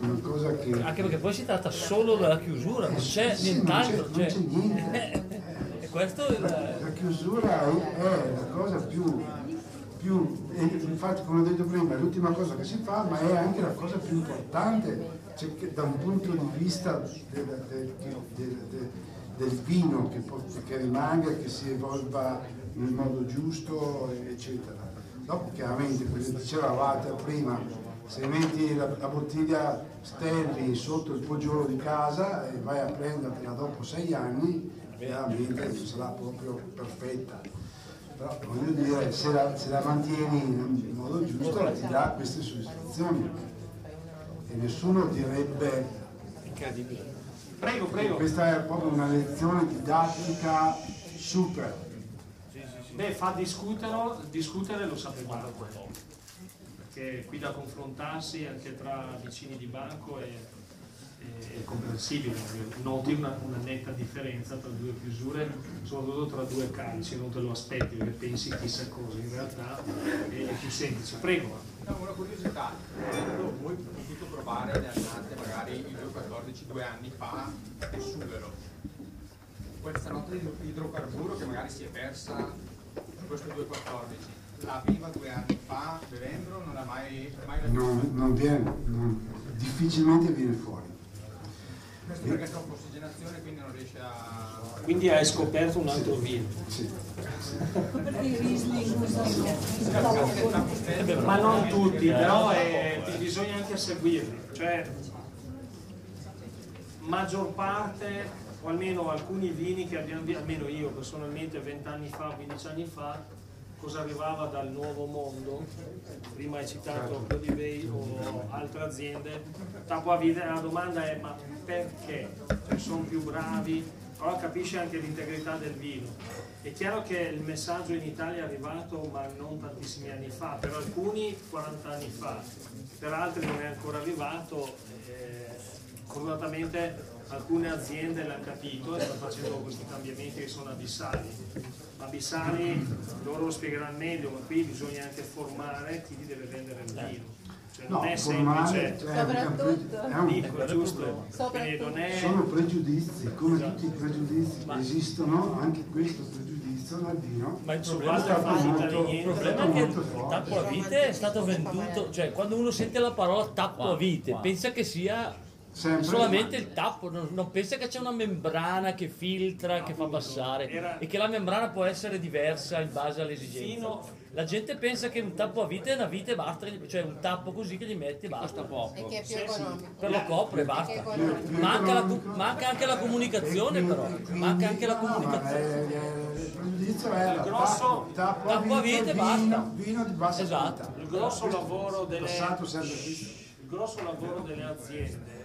una cosa che... Anche perché poi si tratta solo della chiusura, non c'è sì, nient'altro. non c'è- cioè- non c'è niente. E questo il- La chiusura è, la cosa più, più infatti come ho detto prima è l'ultima cosa che si fa, ma è anche la cosa più importante cioè, da un punto di vista del, del- del- del- vino che, che rimanga, che si evolva nel modo giusto, eccetera. Dopo chiaramente, come dicevate prima, se metti la, la bottiglia Stanley sotto il poggiolo di casa e vai a prendertela dopo sei anni, veramente non sarà proprio perfetta. Però voglio dire, se la, se la mantieni in modo giusto ti dà queste soddisfazioni. E nessuno direbbe incredibile. Prego, prego. Questa è proprio una lezione didattica super. Beh, fa discutere, discutere lo sapevamo quello. Perché qui da confrontarsi anche tra vicini di banco è, è- è comprensibile. Noti una, una netta differenza tra due chiusure, soprattutto tra due calici, non te lo aspetti perché pensi chissà cosa, in realtà è, è più semplice. Prego. No, una curiosità, voi provare le annate magari il 2014 due anni fa sughero, questa nota di idrocarburo che magari si è persa in questo 2014, la viva due anni fa bevendolo non ha mai, mai Non, non viene, non- difficilmente viene fuori. Questo perché è troppa ossigenazione quindi non riesce a... Quindi hai scoperto un altro vino. Ma non tutti, però è- bisogna anche seguirli. Cioè, maggior parte, o almeno alcuni vini che abbiamo visto, almeno io personalmente 20 anni fa, 15 anni fa, cosa arrivava dal nuovo mondo, prima hai citato Codivei o altre aziende, la domanda è ma perché? Cioè, sono più bravi, però capisci anche l'integrità del vino. È chiaro che il messaggio in Italia è arrivato ma non tantissimi anni fa, per alcuni 40 anni fa, per altri non è ancora arrivato. eh, fortunatamente alcune aziende l'hanno capito e stanno facendo questi cambiamenti che sono abissali. Abissali loro lo spiegheranno meglio, ma qui bisogna anche formare chi deve vendere il vino. Cioè, non No, è semplice. cioè, Soprattutto. è un- Dico, giusto? Non è... Sono pregiudizi, come tutti i pregiudizi che esistono, anche questo pregiudizio vino. Ma il è problema, stato molto, il problema è che il tappo a vite è stato venduto, cioè quando uno sente la parola tappo a vite pensa che sia Sempre. solamente il tappo, non, non pensa che c'è una membrana che filtra, che fa passare e che la membrana può essere diversa in base alle esigenze. La gente pensa che un tappo a vite è una vite e basta, cioè un tappo così che gli metti e basta. E che è più economico. Per lo copre e basta. Manca, la manca anche la comunicazione però, manca anche la comunicazione. è- il pregiudizio è la grosso- tappo tappo a vite e basta. vino, di bassa Esatto. Il grosso lavoro delle, il grosso lavoro delle aziende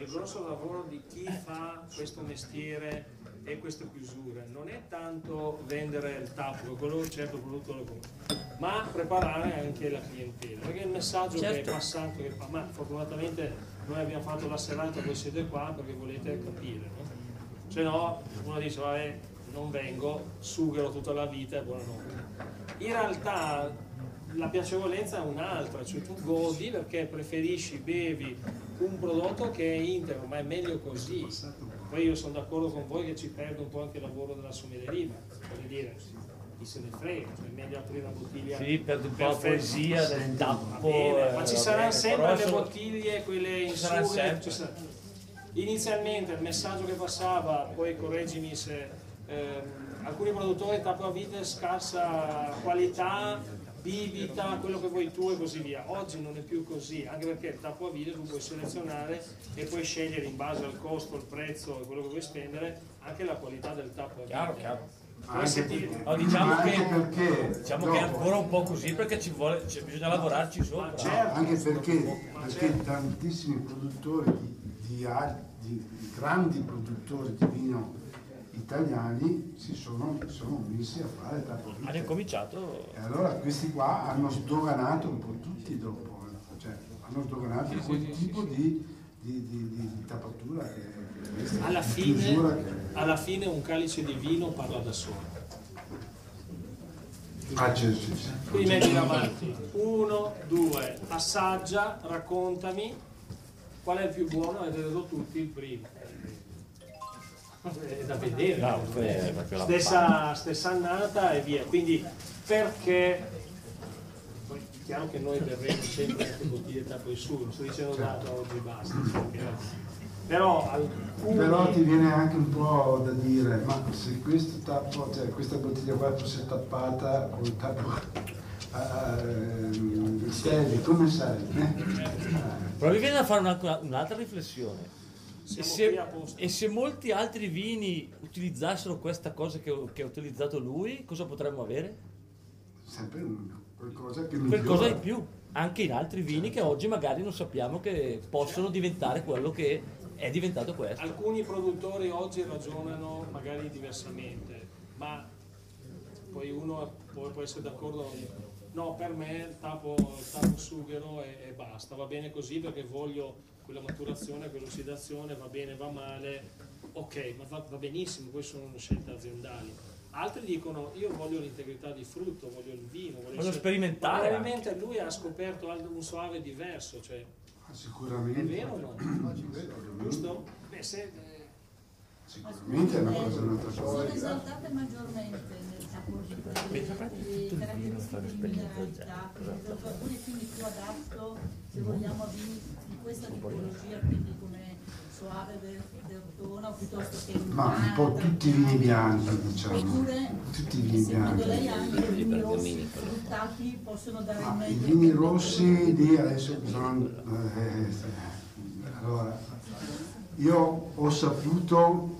il grosso lavoro di chi fa questo mestiere e queste chiusure non è tanto vendere il tappo, quello certo prodotto lo compra, ma preparare anche la clientela, perché il messaggio che Certo. è passato, che ma fortunatamente noi abbiamo fatto la serata, voi siete qua perché volete capire, no? se no uno dice vabbè non vengo, sughero tutta la vita e buonanotte. In realtà la piacevolezza è un'altra, cioè tu godi perché preferisci, bevi un prodotto che è integro, ma è meglio così. Poi io sono d'accordo con voi che ci perde un po' anche il lavoro della sommelieria, ma voglio dire, chi se ne frega, cioè è meglio aprire una bottiglia. Sì, perde un po' la poesia del tappo. ma eh, ci saranno sempre le bottiglie, quelle in sarà- Inizialmente il messaggio che passava, poi correggimi se ehm, alcuni produttori tappo a vite scarsa qualità, bibita, quello che vuoi tu e così via. Oggi non è più così, anche perché il tappo a vite tu puoi selezionare e puoi scegliere in base al costo, al prezzo e quello che vuoi spendere anche la qualità del tappo. Chiaro, chiaro. Se ti- No, diciamo Anche che, perché diciamo che è dopo- ancora un po' così perché ci vuole, cioè, bisogna lavorarci sopra. certo. anche perché, perché tantissimi produttori di, di- di grandi produttori di vino italiani si sono, sono messi a fare tappovite. Hanno incominciato. E allora questi qua hanno sdoganato un po' tutti dopo, cioè hanno sdoganato Sì, quel sì, sì, tipo di, di, di, di- di tappatura che questa Alla fine, che- alla fine un calice di vino parla da solo. Ah, c'è, sì, sì. Quindi metti davanti. Uno, due, assaggia, raccontami qual è il più buono e vedo tutti il primo. È da vedere. No, la stessa, stessa annata e via. Quindi perché poi è chiaro che noi berremo sempre anche bottiglie tappo in su, non sto dicendo dato oggi basta. Però alcuni Però ti viene anche un po' da dire, ma se questo tappo, cioè questa bottiglia qua fosse tappata con il tappo uh, come sarebbe? Però mi viene da fare una- un'altra riflessione. E se, e se molti altri vini utilizzassero questa cosa che, che ha utilizzato lui, cosa potremmo avere? Sempre un- qualcosa che Qualcosa migliora. di più. Anche in altri vini che oggi magari non sappiamo che possono diventare quello che è diventato questo. alcuni produttori oggi ragionano magari diversamente, ma poi uno può, può essere d'accordo, no per me tappo, tappo sughero e, e basta, va bene così perché voglio quella maturazione, quell'ossidazione, va bene, va male, ok, ma va, va benissimo, poi sono scelte aziendali. Altri dicono io voglio l'integrità di frutto, voglio il vino, voglio, Voglio sperimentare Probabilmente lui ha scoperto un soave diverso, cioè Sicuramente. è vero o no? Giusto? Beh, se, eh, Sicuramente è una cosa un'altra sono cosa. esaltate maggiormente nel sapore vino, caratteristiche di mineralità, per alcuni quindi più adatto se vogliamo a vini di questa tipologia, quindi come soave ver- verdona o piuttosto che Ma un po' tutti i vini bianchi, diciamo. Oppure, Tutti i vini bianchi. lei anche i vini rossi fruttati possono dare Ah, I vini rossi di adesso bisogna... eh, allora, io ho saputo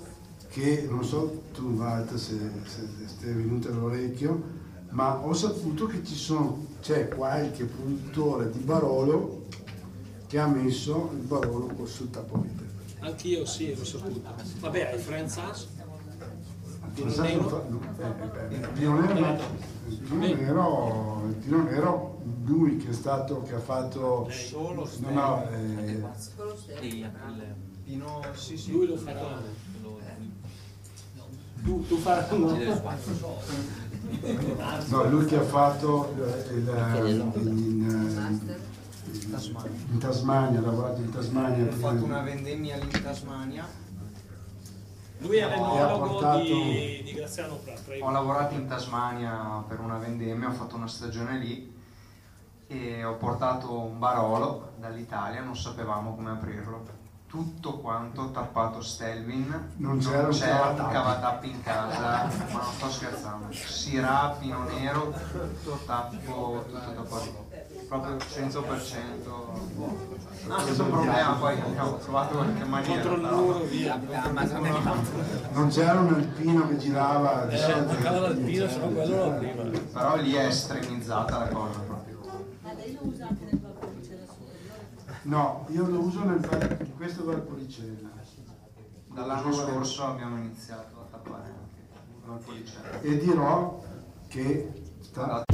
che, non so tu Walter se, se ti è venuto all'orecchio, ma ho saputo che ci sono, c'è qualche produttore di Barolo che ha messo il Barolo sul tappovite. Anch'io sì, l'ho saputo. Vabbè, hai Franzas? Pino Nero? eh, eh, Il Pino Nero, il Pino Nero, il lui che è stato, che ha fatto... Solo No, no, eh, Pino, sì, sì. Lui lo farà. Tu, tu farai no? no, lui che ha fatto eh, il, il- in, eh, in Tasmania, ha lavorato in Tasmania. Ho fatto una vendemmia lì in Tasmania. Lui è E ha l'enologo portato- di, di Graziano Prat. prego. Ho lavorato in Tasmania per una vendemmia, ho fatto una stagione lì e ho portato un barolo dall'Italia, non sapevamo come aprirlo. Tutto quanto tappato Stelvin, Non c'era un un cavatappi. cavatappi in casa, ma non sto scherzando. Sirà, pino nero, tutto tappo, tutto tappato. Proprio 100%. No, senza problema, poi abbiamo trovato qualche maniera. Contro il muro, via. Il. Non c'era un alpino che girava Eh, giocava l'alpino, se no quello lo apriva. Però lì è estremizzata la cosa proprio. Ma lei lo usa anche nel Valpolicella superiore? No, io lo uso nel questo Valpolicella. Dall'anno scorso abbiamo iniziato a tappare anche Valpolicella. E dirò che sta-